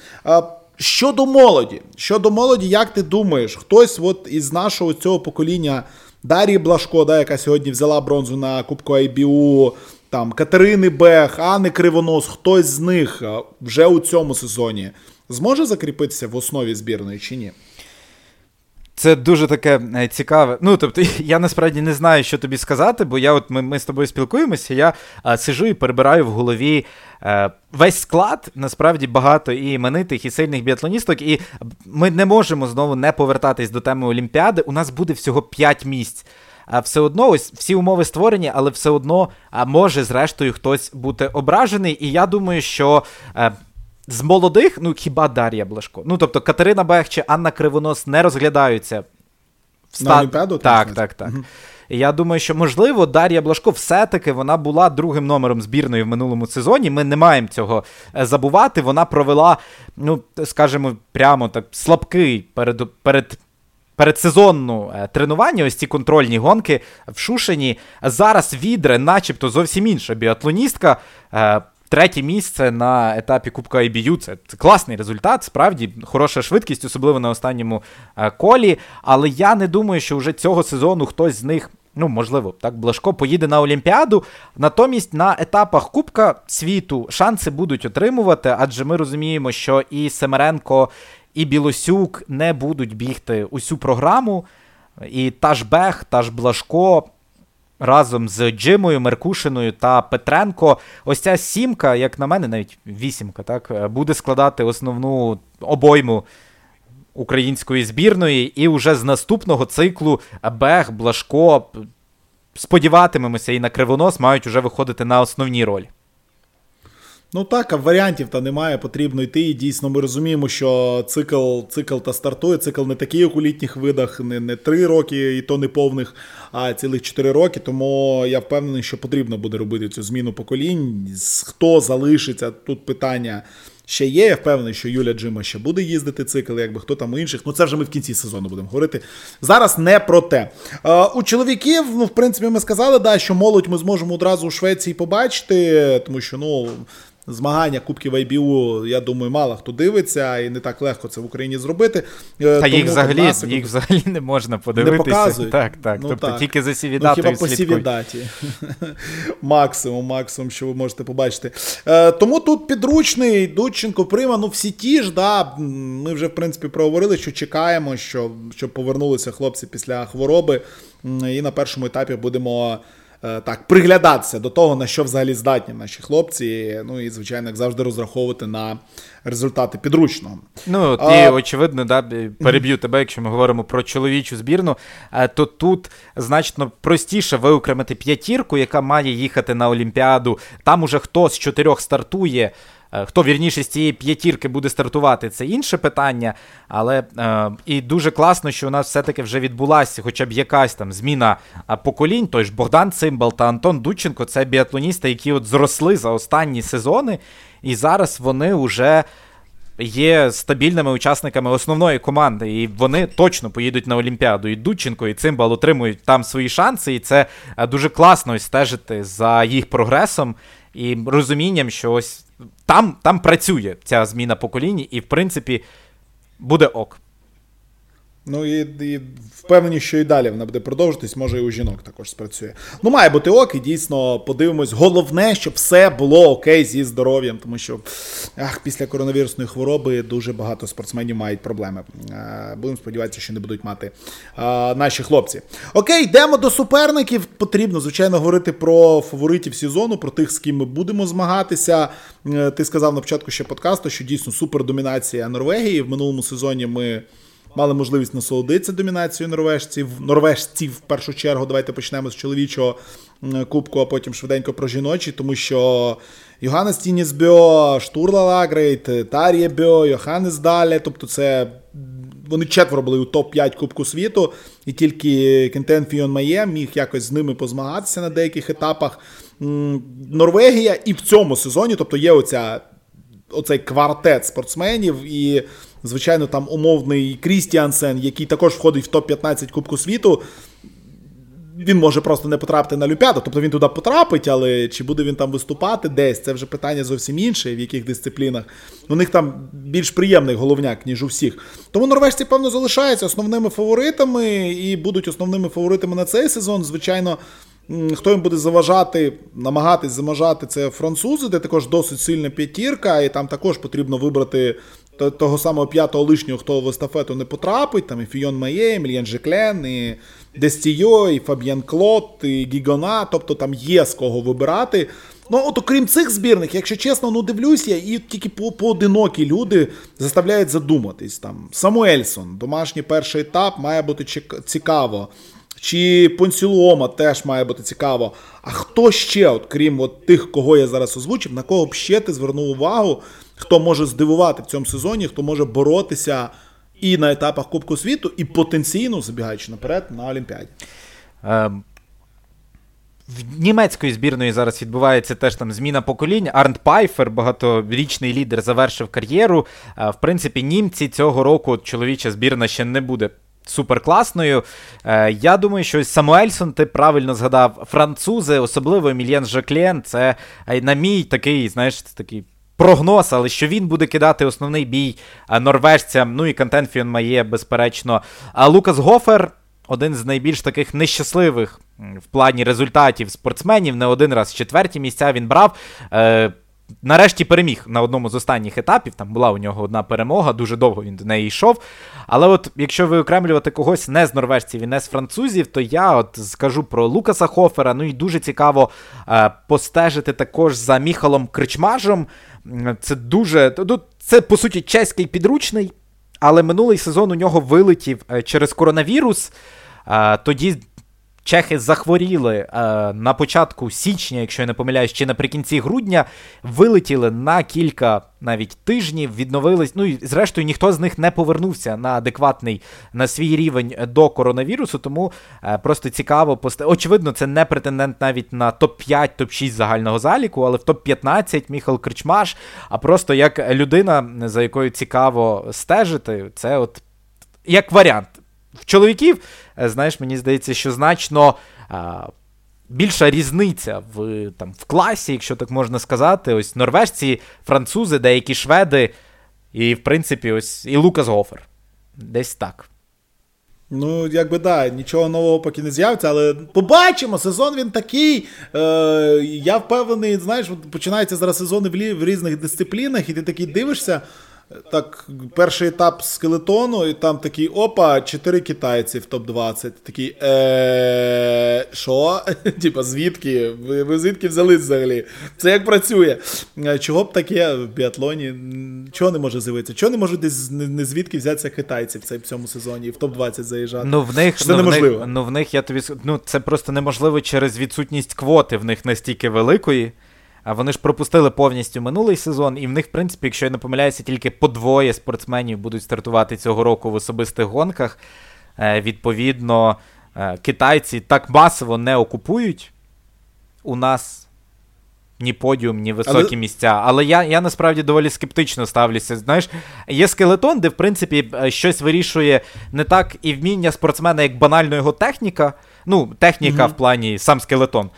S1: Щодо молоді, щодо молоді, як ти думаєш, хтось от із нашого цього покоління Дар'ї Блашко, да, яка сьогодні взяла бронзу на Кубку IBU, там Катерини Бех, Анни Кривонос, хтось з них вже у цьому сезоні зможе закріпитися в основі збірної чи ні?
S2: Це дуже таке е, цікаве. Ну, тобто, я насправді не знаю, що тобі сказати, бо я от ми ми з тобою спілкуємося, я а, сижу і перебираю в голові е, весь склад, насправді багато і іменитих, і сильних біатлоністок, і ми не можемо знову не повертатись до теми Олімпіади. У нас буде всього 5 місць. А все одно, ось всі умови створені, але все одно може, зрештою, хтось бути ображений. І я думаю, що. Е, з молодих, ну хіба Дар'я Блашко. Ну, тобто Катерина Бех чи Анна Кривонос не розглядаються
S1: в ста... На Олімпіаду?
S2: Так, так, так. Угу. І я думаю, що можливо Дар'я Блашко все-таки вона була другим номером збірної в минулому сезоні. Ми не маємо цього е, забувати. Вона провела, ну, скажімо, прямо так слабкий перед перед. Передсезонну е, тренування, ось ці контрольні гонки в Шушені. Зараз відре, начебто, зовсім інша біатлоністка. Третє місце на етапі Кубка IBU це, це класний результат, справді хороша швидкість, особливо на останньому е, колі. Але я не думаю, що вже цього сезону хтось з них. Ну, можливо, так, Блашко поїде на Олімпіаду. Натомість на етапах Кубка світу шанси будуть отримувати, адже ми розуміємо, що і Семеренко, і Білосюк не будуть бігти усю програму. І та ж Бех, та ж Блашко разом з Джимою, Меркушиною та Петренко. Ось ця сімка, як на мене, навіть вісімка, так, буде складати основну обойму. Української збірної, і вже з наступного циклу Бех, Блашко, сподіватимемося, і на Кривонос мають вже виходити на основні ролі.
S1: Ну так, а варіантів та немає, потрібно йти. І дійсно, ми розуміємо, що цикл цикл та стартує. Цикл не такий, як у літніх видах, не не 3 роки, і то не повних, а цілих 4 роки. Тому я впевнений, що потрібно буде робити цю зміну поколінь. Хто залишиться тут питання ще є. Я впевнений, що Юля Джима ще буде їздити цикл, якби хто там інших. Ну це вже ми в кінці сезону будемо говорити. Зараз не про те. Е, у чоловіків, ну, в принципі, ми сказали, да, що молодь ми зможемо одразу у Швеції побачити, тому що, ну. Змагання Кубків IBU, я думаю, мало хто дивиться, і не так легко це в Україні зробити.
S2: Е, Та Тому їх взагалі нас, їх взагалі не можна подивитися.
S1: Не показують.
S2: Так, так. Ну, тобто
S1: так.
S2: тільки за сівідатою
S1: ну, Хіба по сівідаті. максимум, максимум, що ви можете побачити. Е, Тому тут підручний Дудченко, Прима, ну всі ті ж, да, ми вже в принципі проговорили, що чекаємо, що, щоб повернулися хлопці після хвороби. І на першому етапі будемо. Е, так, приглядатися до того, на що взагалі здатні наші хлопці. Ну і, звичайно, як завжди розраховувати на результати підручного.
S2: Ну і очевидно, да, переб'ю тебе, якщо ми говоримо про чоловічу збірну, е, то тут значно простіше виокремити п'ятірку, яка має їхати на Олімпіаду. Там уже хто з чотирьох стартує. Е, хто вірніше з цієї п'ятірки буде стартувати, це інше питання. Але е, і дуже класно, що у нас все-таки вже відбулася хоча б якась там зміна поколінь. Той ж Богдан Цимбал та Антон Дученко це біатлоністи, які от зросли за останні сезони, і зараз вони вже. Є стабільними учасниками основної команди, і вони точно поїдуть на Олімпіаду. І Дудченко, і Цимбал отримують там свої шанси, і це е, дуже класно стежити за їх прогресом і розумінням, що ось там там працює ця зміна поколінь, і в принципі буде ок.
S1: Ну і і впевнені, що і далі вона буде продовжуватись, може і у жінок також спрацює. Ну, має бути ок, і дійсно подивимось. Головне, щоб все було окей зі здоров'ям, тому що ах, після коронавірусної хвороби дуже багато спортсменів мають проблеми. Будемо сподіватися, що не будуть мати а, наші хлопці. Окей, йдемо до суперників. Потрібно, звичайно, говорити про фаворитів сезону, про тих, з ким ми будемо змагатися. Е, ти сказав на початку ще подкасту, що дійсно супердомінація Норвегії. В минулому сезоні ми мали можливість насолодитися домінацією норвежців. Норвежців в першу чергу. Давайте почнемо з чоловічого кубку, а потім швиденько про жіночі, тому що Йоганнес Тінгнес Бьо, Стурла Легрейд, Тар'є Бьо, Йоханнес Дале, тобто це. Вони четверо були у топ-5 Кубку світу, і тільки Кентен Фійон Має міг якось з ними позмагатися на деяких етапах. Норвегія і в цьому сезоні, тобто є оця, оцей квартет спортсменів, і Звичайно, там умовний Крістіансен, який також входить в топ-15 Кубку світу. Він може просто не потрапити на Олімпіаду, тобто він туди потрапить, але чи буде він там виступати десь, це вже питання зовсім інше, в яких дисциплінах. У них там більш приємний головняк, ніж у всіх. Тому норвежці, певно, залишаються основними фаворитами і будуть основними фаворитами на цей сезон. Звичайно, хто їм буде заважати, намагатись замажати, це французи, де також досить сильна п'ятірка, і там також потрібно вибрати того самого п'ятого лишнього, хто в естафету не потрапить, там і Фіон Має, і Мільєн Жеклен, і Дестійо, і Фаб'єн Клод, і Гігона, тобто там є з кого вибирати. Ну, от окрім цих збірних, якщо чесно, ну дивлюся, і тільки по поодинокі люди заставляють задуматись. Там Самуельсон, домашній перший етап, має бути цікаво. Чи Понсілома теж має бути цікаво. А хто ще, от крім от тих, кого я зараз озвучив, на кого б ще ти звернув увагу? Хто може здивувати в цьому сезоні, хто може боротися і на етапах Кубку світу, і потенційно забігаючи наперед на Олімпіаді.
S2: Ем, в німецької збірної зараз відбувається теж там зміна поколінь. Арнт Пайфер, багаторічний лідер, завершив кар'єру. Е, в принципі, німці цього року чоловіча збірна ще не буде. Суперкласною. Е, я думаю, що Самуельсон, ти правильно згадав, французи, особливо Мільєн Жаклен, це е, на мій такий, знаєш, такий прогноз, але що він буде кидати основний бій е, норвежцям. Ну і контент він має, безперечно. А Лукас Гофер. Один з найбільш таких нещасливих в плані результатів спортсменів. Не один раз четверті місця він брав. Е, Нарешті переміг на одному з останніх етапів. Там була у нього одна перемога, дуже довго він до неї йшов. Але от якщо виокремлювати когось не з норвежців і не з французів, то я от скажу про Лукаса Хофера. Ну і дуже цікаво е, постежити також за Міхалом Кричмажем. Це дуже. Це, по суті, чеський підручний, але минулий сезон у нього вилетів е, через коронавірус. Тоді Чехи захворіли е, на початку січня, якщо я не помиляюсь, чи наприкінці грудня вилетіли на кілька навіть тижнів, відновились. Ну і зрештою ніхто з них не повернувся на адекватний на свій рівень до коронавірусу. Тому е, просто цікаво пост... Очевидно, це не претендент навіть на топ-5, топ-6 загального заліку, але в топ-15 Міхал Кричмаш. А просто як людина, за якою цікаво стежити, це от як варіант. В чоловіків, знаєш, мені здається, що значно більша різниця в там, в класі, якщо так можна сказати. Ось норвежці, французи, деякі шведи, і, в принципі, ось і Лукас Гофер. Десь так.
S1: Ну, якби да, нічого нового поки не з'явиться, але побачимо, сезон він такий. Е, Я впевнений, знаєш, починаються зараз сезони в різних дисциплінах, і ти такий дивишся. Так, перший етап скелетону, і там такий опа, чотири китайці в топ-20. Такий. е, Що? Типа, звідки? Ви, ви звідки взяли взагалі? Це як працює? Е, чого б таке в біатлоні? Чого не може з'явитися? Чого не можуть десь не звідки взятися китайці в цьому сезоні і в топ-20 заїжджати?
S2: Ну, в них,
S1: це
S2: ну,
S1: неможливо.
S2: В них, ну, в них я тобі ну, це просто неможливо через відсутність квоти в них настільки великої. А вони ж пропустили повністю минулий сезон, і в них, в принципі, якщо я не помиляюся, тільки по двоє спортсменів будуть стартувати цього року в особистих гонках. Е, Відповідно, е, китайці так масово не окупують у нас ні подіум, ні високі Але... місця. Але я я насправді доволі скептично ставлюся. Знаєш, є скелетон, де в принципі е, щось вирішує не так і вміння спортсмена, як банально його техніка. Ну, техніка mm-hmm. в плані сам скелетон.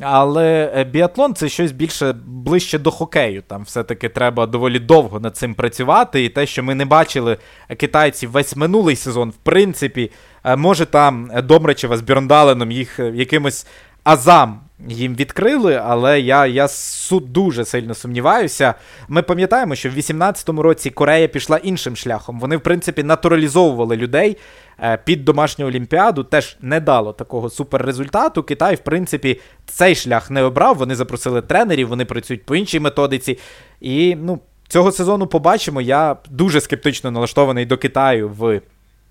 S2: Але е, біатлон це щось більше ближче до хокею. Там все-таки треба доволі довго над цим працювати. І те, що ми не бачили китайців весь минулий сезон, в принципі, е, може там Домрачева з Бірндаленом їх е, якимось азам їм відкрили, але я я дуже сильно сумніваюся. Ми пам'ятаємо, що в 18-му році Корея пішла іншим шляхом. Вони, в принципі, натуралізовували людей е, під домашню олімпіаду. Теж не дало такого суперрезультату. Китай, в принципі, цей шлях не обрав. Вони запросили тренерів, вони працюють по іншій методиці. І ну, цього сезону побачимо. Я дуже скептично налаштований до Китаю в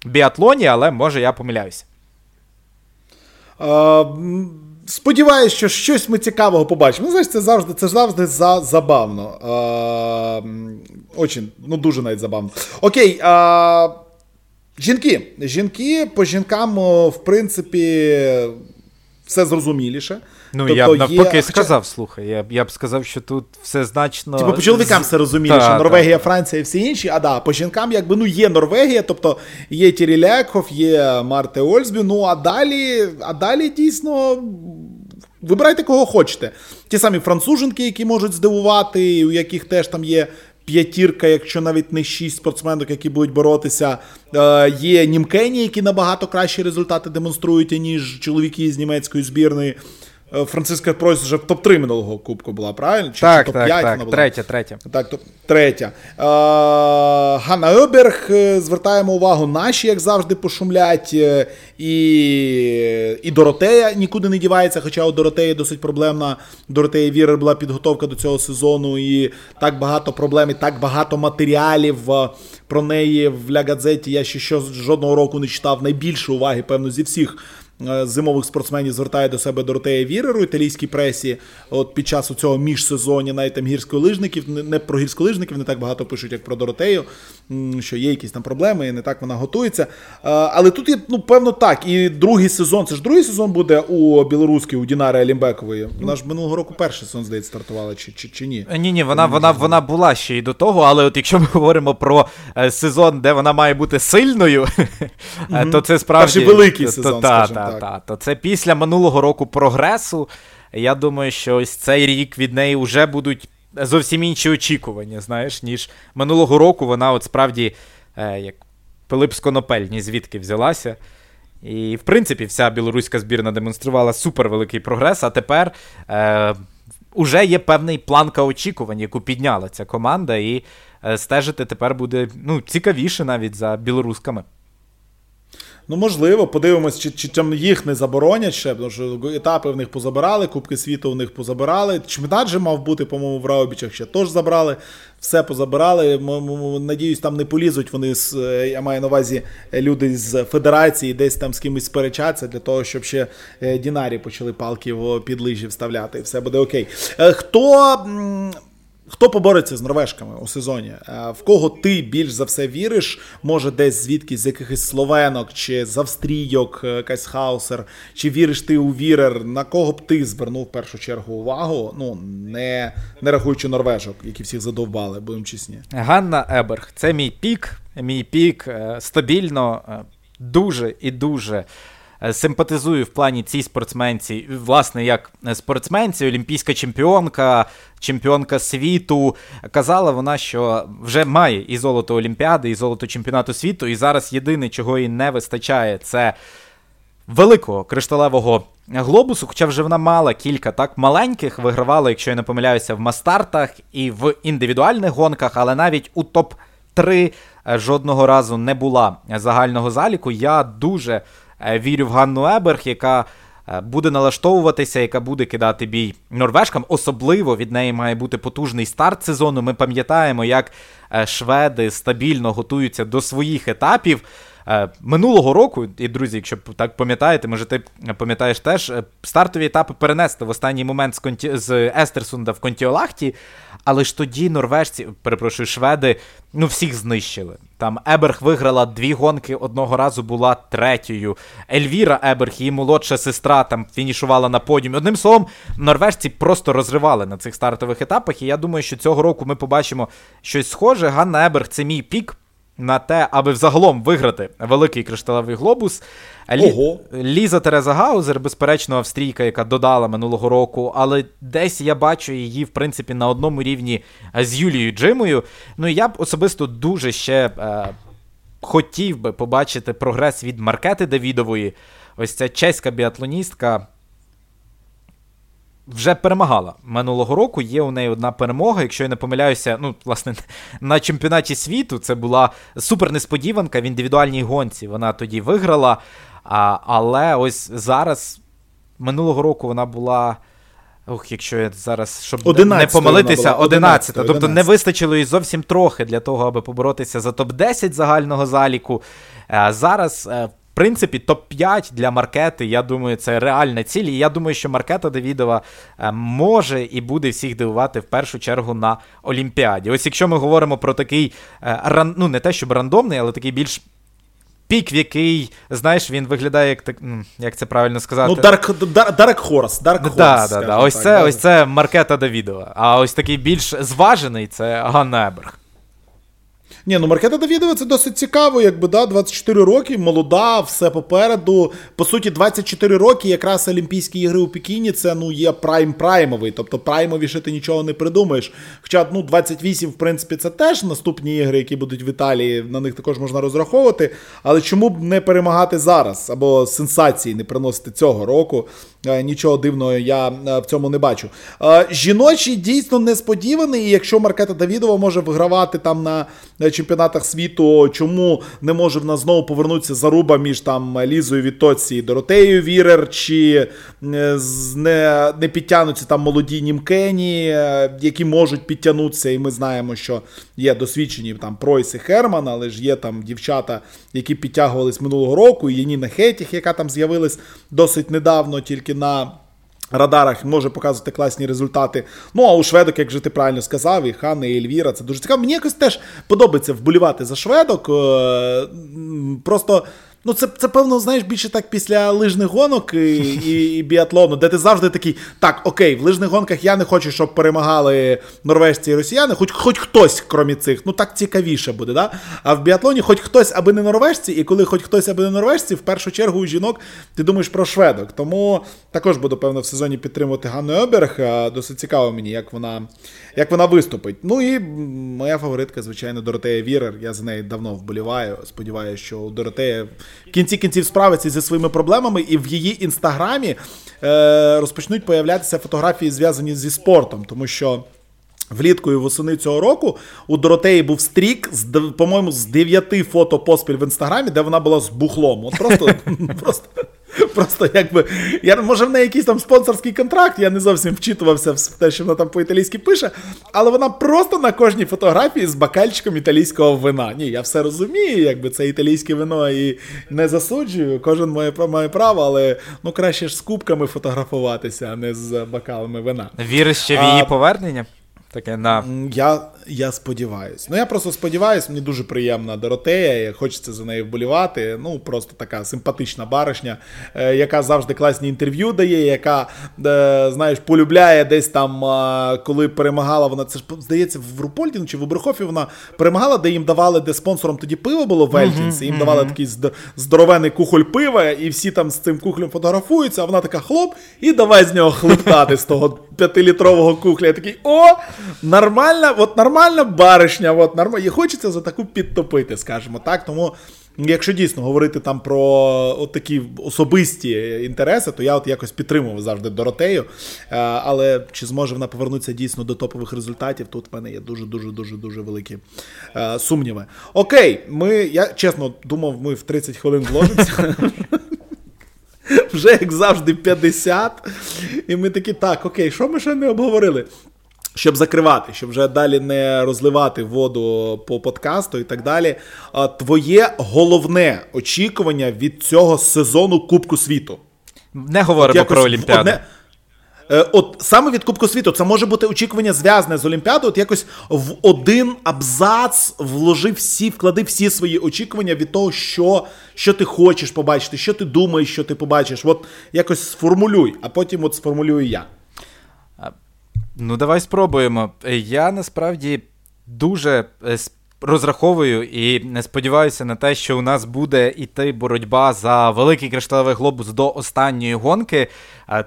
S2: біатлоні, але може я помиляюся.
S1: Uh... Сподіваюсь, що щось ми цікавого побачимо. Ну, знаєш, це завжди це завжди за, забавно. Е, Очень, ну дуже навіть забавно. Окей. Е, Жінки. Жінки по жінкам, в принципі, все зрозуміліше.
S2: Ну, тобто я б навпаки є... сказав, слухай, я я б сказав, що тут все значно.
S1: Типу, по чоловікам все розуміліше. Та, Норвегія, та. Франція і всі інші. А да, по жінкам, якби ну є Норвегія, тобто є Тіріляков, є Марте Ольсбі. Ну а далі, а далі дійсно. Вибирайте, кого хочете. Ті самі француженки, які можуть здивувати, у яких теж там є п'ятірка, якщо навіть не шість спортсменок, які будуть боротися. Е, Є німкені, які набагато кращі результати демонструють, ніж чоловіки з німецької збірної. Е, Франциска Пройс вже в топ-3 минулого кубку була, правильно?
S2: Чи, так, чи топ-5 так, так. Вона була? Третя, третя.
S1: Так, топ третя. Е, Ганна Оберг, е, звертаємо увагу, наші, як завжди, пошумлять. Е, і і Доротея нікуди не дівається, хоча у Доротеї досить проблемна. Доротеї Вірер була підготовка до цього сезону, і так багато проблем, і так багато матеріалів про неї в Ля Гадзеті. Я ще жодного року не читав. Найбільше уваги, певно, зі всіх. Е, зимових спортсменів звертає до себе Доротея Віреру, італійській пресі. От під час цього міжсезоння навіть там гірськолижників, не про гірськолижників не так багато пишуть, як про Доротею, що є якісь там проблеми, і не так вона готується. Е, але тут є, ну, певно, так. І другий сезон, це ж другий сезон буде у білоруській, у Дінари Алімбекової. Вона ж минулого року перший сезон, здається, стартувала, чи чи, чи ні?
S2: Ні, ні, вона вона, вона була ще й до того, але от якщо ми говоримо про е, сезон, де вона має бути сильною, то це справді.
S1: Перший великий сезон. скажімо
S2: так, так. То це після минулого року прогресу. Я думаю, що ось цей рік від неї вже будуть зовсім інші очікування, знаєш, ніж минулого року вона от справді е, як Пилип Сконопель, ні звідки взялася. І, в принципі, вся білоруська збірна демонструвала супервеликий прогрес, а тепер е, уже є певний планка очікувань, яку підняла ця команда, і е, стежити тепер буде ну, цікавіше навіть за білорусками.
S1: Ну, можливо, подивимось, чи чи там їх не заборонять ще, тому що етапи в них позабирали, Кубки світу в них позабирали. Чемпіонат же мав бути, по-моєму, в Раубічах ще теж забрали, все позабирали. Надіюсь, там не полізуть вони з, е, я маю на увазі люди з федерації, десь там з кимось сперечатися, для того, щоб ще е, Дінарі почали палки в підлижі вставляти. Все буде окей. Е, хто. Хто побореться з норвежками у сезоні? Е, в кого ти більш за все віриш? Може, десь звідки з якихось словенок, чи з австрійок, е, якась хаусер, чи віриш ти у вірер? На кого б ти звернув в першу чергу увагу? Ну не не рахуючи норвежок, які всіх задовбали, будемо чесні.
S2: Ганна Еберг, це мій пік. Мій пік е, стабільно, дуже і дуже симпатизую в плані цій спортсменці, власне, як спортсменці, олімпійська чемпіонка, чемпіонка світу. Казала вона, що вже має і золото Олімпіади, і золото чемпіонату світу. І зараз єдине, чого їй не вистачає, це великого кришталевого глобусу. Хоча вже вона мала кілька так маленьких, вигравала, якщо я не помиляюся, в мастартах і в індивідуальних гонках, але навіть у топ-3 е, жодного разу не була загального заліку. Я дуже е, вірю в Ганну Еберг, яка. Е, буде налаштовуватися, яка буде кидати бій норвежкам. Особливо від неї має бути потужний старт сезону. Ми пам'ятаємо, як шведи стабільно готуються до своїх етапів. Е, минулого року, і друзі, якщо так пам'ятаєте, може ти пам'ятаєш теж, е, стартові етапи перенесли в останній момент з Естерсунда в Контіолахті, але ж тоді норвежці, перепрошую, шведи, ну всіх знищили. Там Еберг виграла дві гонки, одного разу була третьою. Ельвіра Еберг, її молодша сестра, там фінішувала на подіумі. Одним словом, норвежці просто розривали на цих стартових етапах. І я думаю, що цього року ми побачимо щось схоже. Ганна Еберг це мій пік на те, аби взагалом виграти великий кришталевий глобус. Лі... Ого. Ліза Тереза Гаузер, безперечно, австрійка, яка додала минулого року, але десь я бачу її, в принципі, на одному рівні з Юлією Джимою. Ну і я б особисто дуже ще е, хотів би побачити прогрес від Маркети Давідової. Ось ця чеська біатлоністка вже перемагала минулого року. Є у неї одна перемога. Якщо я не помиляюся, ну, власне, на чемпіонаті світу це була супер несподіванка в індивідуальній гонці. Вона тоді виграла. А, Але ось зараз минулого року вона була. Ох, якщо я зараз, щоб не помилитися, 11. Тобто не вистачило їй зовсім трохи для того, аби поборотися за топ-10 загального заліку. А Зараз е, принципі, топ-5 для маркети, я думаю, це реальна ціль. І я думаю, що маркета Давідова е, може і буде всіх дивувати в першу чергу на Олімпіаді. Ось якщо ми говоримо про такий е, ну не те, щоб рандомний, але такий більш. Пік, в який, знаєш, він виглядає як так, як це правильно сказати.
S1: Ну, Dark, Dark Horse. Dark Horse,
S2: да, да, да. Ось так, це да. ось це Маркета Давідова. А ось такий більш зважений це Ганна Еберг.
S1: Ні, ну Маркета Давідова це досить цікаво, якби да, 24 роки, молода, все попереду. По суті, 24 роки, якраз Олімпійські ігри у Пекіні, це ну є прайм праймовий, тобто праймовіше ти нічого не придумаєш. Хоча ну 28, в принципі, це теж наступні ігри, які будуть в Італії, на них також можна розраховувати. Але чому б не перемагати зараз? Або сенсації не приносити цього року? Е, нічого дивного я е, в цьому не бачу. Е, жіночі дійсно несподіваний, і якщо Маркета Давідова може вигравати там на чемпіонатах світу, чому не може в нас знову повернутися заруба між там Лізою Вітоці і Доротеєю Вірер, чи не не підтягнуться там молоді німкені, які можуть підтягнутися, і ми знаємо, що є досвідчені там Пройс і Херман, але ж є там дівчата, які підтягувались минулого року, і Яніна Хетіх, яка там з'явилась досить недавно, тільки на радарах може показувати класні результати. Ну, а у шведок, як вже ти правильно сказав, і Ханна, і Ельвіра, це дуже цікаво. Мені якось теж подобається вболівати за шведок. Е, просто. Ну, це, це певно, знаєш, більше так після лижних гонок і, і і, біатлону, де ти завжди такий, так, окей, в лижних гонках я не хочу, щоб перемагали норвежці і росіяни, хоч хоч хтось, крім цих, ну так цікавіше буде. да? А в біатлоні хоч хтось, аби не норвежці, і коли хоч хтось, аби не норвежці, в першу чергу у жінок ти думаєш про шведок. Тому також буду, певно, в сезоні підтримувати Ганну Оберг. Досить цікаво мені, як вона як вона виступить. Ну і моя фаворитка, звичайно, Доротея Вірер. Я за неї давно вболіваю. Сподіваюся, що у Доротея в кінці кінців справиться зі своїми проблемами, і в її інстаграмі е, розпочнуть появлятися фотографії, зв'язані зі спортом, тому що. Влітку і восени цього року у Доротеї був стрік, з, по-моєму, з дев'яти фото поспіль в інстаграмі, де вона була з бухлом. От Просто просто Просто якби. Я, Може, в неї якийсь там спонсорський контракт, я не зовсім вчитувався в те, що вона там по-італійськи пише, але вона просто на кожній фотографії з бакальчиком італійського вина. Ні, я все розумію, якби це італійське вино і не засуджую. Кожен має має право, але ну краще ж з кубками фотографуватися, а не з бокалами вина.
S2: Віриш ще в її а... повернення? Таке на.
S1: Я я сподіваюся. Ну, я просто сподіваюся, мені дуже приємна Доротея, хочеться за нею вболівати. Ну, просто така симпатична баришня, е, яка завжди класні інтерв'ю дає, яка, е, знаєш, полюбляє десь там, е, коли перемагала вона. Це ж здається, в Рупольдіну чи в Обрехофі вона перемагала, де їм давали, де спонсором тоді пиво було в Елькінсі, їм давали такий здоровений кухоль пива, і всі там з цим кухлем фотографуються, а вона така хлоп, і давай з нього хлептати з того п'ятилітрового кухля. Я такий, о, нормальна, от нормальна баришня, от нормально. І хочеться за таку підтопити, скажімо так. Тому, якщо дійсно говорити там про от такі особисті інтереси, то я от якось підтримував завжди Доротею. Е, але чи зможе вона повернутися дійсно до топових результатів? Тут в мене є дуже-дуже дуже дуже великі е, сумніви. Окей, ми, я чесно думав, ми в 30 хвилин вложимося. Вже, як завжди, 50. І ми такі, так, окей, що ми ще не обговорили? Щоб закривати, щоб вже далі не розливати воду по подкасту і так далі. Твоє головне очікування від цього сезону Кубку світу.
S2: Не говоримо про Олімпіаду. Одне...
S1: Е, от саме від Кубку світу це може бути очікування зв'язане з Олімпіадою. От якось в один абзац вложив всі, вклади всі свої очікування від того, що що ти хочеш побачити, що ти думаєш, що ти побачиш. От якось сформулюй, а потім от сформулюю я.
S2: Ну, давай спробуємо. Я насправді дуже е, розраховую і сподіваюся на те, що у нас буде іти боротьба за великий кришталевий глобус до останньої гонки.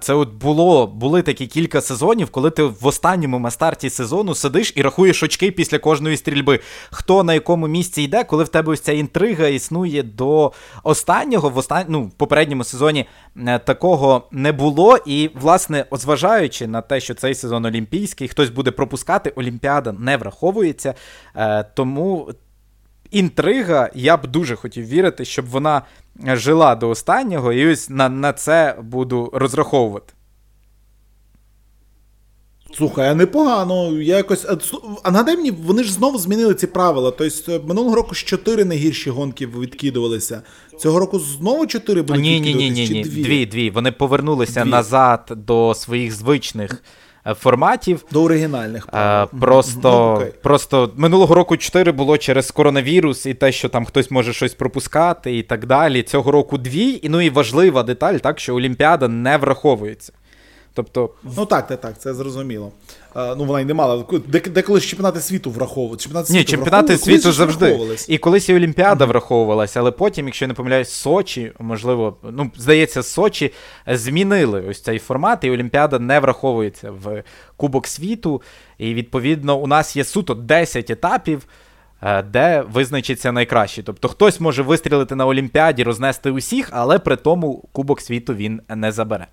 S2: Це от було були такі кілька сезонів, коли ти в останньому мастарті сезону сидиш і рахуєш очки після кожної стрільби. Хто на якому місці йде, коли в тебе ось ця інтрига існує до останнього, в остан... ну, в попередньому сезоні е, такого не було. І, власне, зважаючи на те, що цей сезон олімпійський, хтось буде пропускати, Олімпіада не враховується. Е, тому інтрига, я б дуже хотів вірити, щоб вона жила до останнього, і ось на, на це буду розраховувати.
S1: Слухай, а непогано. Я якось. А нагадай мені, вони ж знову змінили ці правила. Тобто минулого року ж чотири найгірші гонки відкидувалися. Цього року знову чотири будуть ні, ні, ні, ні, ні.
S2: Дві? дві, дві. Вони повернулися дві. назад до своїх звичних Е, форматів.
S1: До оригінальних.
S2: А, е, просто ну, просто минулого року 4 було через коронавірус і те, що там хтось може щось пропускати і так далі. Цього року дві. І ну і важлива деталь, так, що Олімпіада не враховується. Тобто...
S1: Ну так, так, так, це зрозуміло. А, ну, вона й не мала. Деколи чемпіонати світу враховували.
S2: Чемпіонати Ні, чемпіонати світу завжди. І колись і Олімпіада враховувалася, але потім, якщо я не помиляюсь, Сочі, можливо, ну, здається, Сочі змінили ось цей формат, і Олімпіада не враховується в Кубок світу. І відповідно у нас є суто 10 етапів. Е, де визначиться найкраще. Тобто хтось може вистрілити на Олімпіаді, рознести усіх, але при тому Кубок світу він не забере.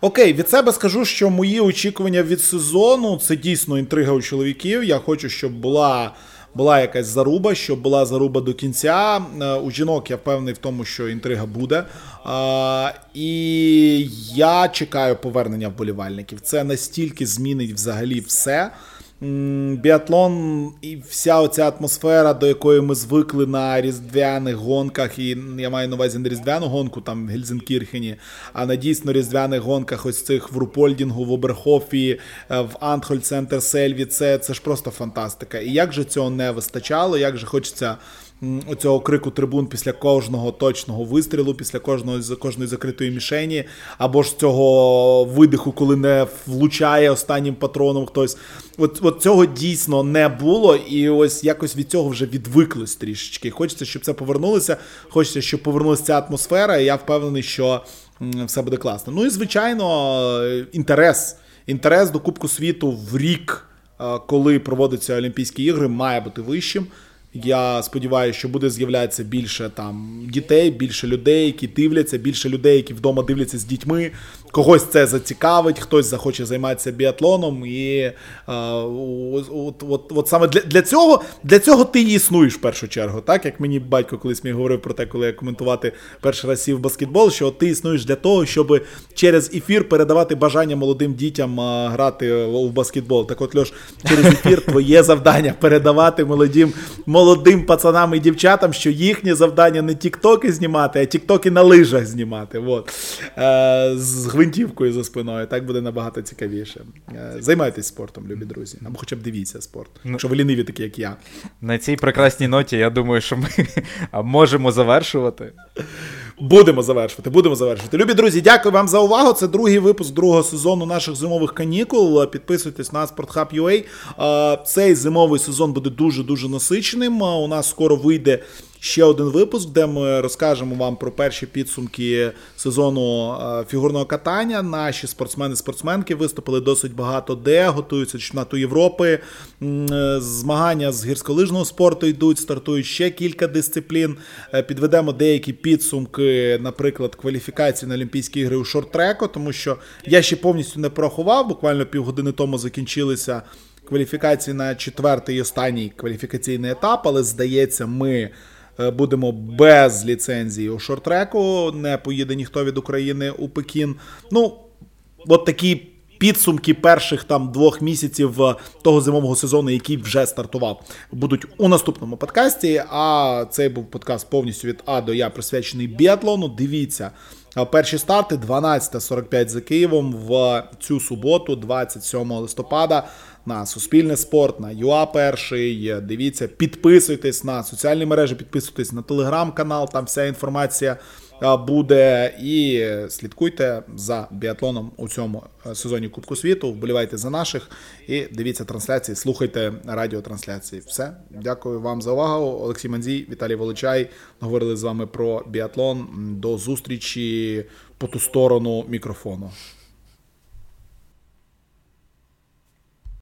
S1: Окей, від себе скажу, що мої очікування від сезону це дійсно інтрига у чоловіків. Я хочу, щоб була. Була якась заруба, щоб була заруба до кінця. Е, у жінок я впевнений в тому, що інтрига буде. А, І я чекаю повернення вболівальників. Це настільки змінить взагалі все. Біатлон і вся оця атмосфера, до якої ми звикли на різдвяних гонках, і я маю на увазі не різдвяну гонку там в Гельзенкірхені, а на дійсно різдвяних гонках, ось цих в Рупольдінгу, в Оберхофі, е, в Антхоль Центр Сельві. Це, це ж просто фантастика. І як же цього не вистачало, як же хочеться оцього крику трибун після кожного точного вистрілу, після кожного кожної закритої мішені, або ж цього видиху, коли не влучає останнім патроном хтось. От, от цього дійсно не було, і ось якось від цього вже відвиклись трішечки. Хочеться, щоб це повернулося. Хочеться, щоб повернулася ця атмосфера, і я впевнений, що все буде класно. Ну і звичайно, інтерес. Інтерес до Кубку світу в рік, коли проводяться Олімпійські ігри, має бути вищим. Я сподіваюся, що буде з'являтися більше там дітей, більше людей, які дивляться, більше людей, які вдома дивляться з дітьми. Когось це зацікавить, хтось захоче займатися біатлоном. І а, от, от, от, саме для для, цього для цього ти і існуєш в першу чергу. Так як мені батько колись мені говорив про те, коли я коментувати перший раз сів баскетбол, що ти існуєш для того, щоб через ефір передавати бажання молодим дітям а, грати в баскетбол. Так от Льош, через ефір твоє завдання передавати молодим молодим пацанам і дівчатам, що їхнє завдання не тіктоки знімати, а тіктоки на лижах знімати. От. Е, з гвинтівкою за спиною. Так буде набагато цікавіше. Е, займайтесь спортом, любі друзі. Або хоча б дивіться спорт. Ну, якщо ви ліниві, такі як я.
S2: На цій прекрасній ноті, я думаю, що ми можемо завершувати.
S1: Будемо завершувати, будемо завершувати. Любі друзі, дякую вам за увагу. Це другий випуск другого сезону наших зимових канікул. Підписуйтесь на SportHub.ua. Цей зимовий сезон буде дуже дуже насиченим. У нас скоро вийде ще один випуск, де ми розкажемо вам про перші підсумки сезону фігурного катання. Наші спортсмени-спортсменки виступили досить багато де, готуються чемпіонату Європи. Змагання з гірськолижного спорту йдуть, стартують ще кілька дисциплін. Е, підведемо деякі підсумки, наприклад, кваліфікації на Олімпійські ігри у шорт-треку, тому що я ще повністю не порахував. Буквально півгодини тому закінчилися. Кваліфікації на четвертий і останній кваліфікаційний етап, але здається, ми Е, будемо без ліцензії у шорт-треку, не поїде ніхто від України у Пекін. Ну, от такі. Підсумки перших там двох місяців е, того зимового сезону, який вже стартував, будуть у наступному подкасті. А цей був подкаст повністю від А до Я присвячений біатлону. Дивіться, е, перші старти 12.45 за Києвом в цю суботу, 27 листопада на Суспільне спорт, на ЮА перший. Дивіться, підписуйтесь на соціальні мережі, підписуйтесь на телеграм-канал, там вся інформація буде. І слідкуйте за біатлоном у цьому е, сезоні Кубку світу. Вболівайте за наших і дивіться трансляції, слухайте радіотрансляції. Все, дякую вам за увагу. Олексій Манзій, Віталій Волочай. Говорили з вами про біатлон. До зустрічі по ту сторону мікрофону.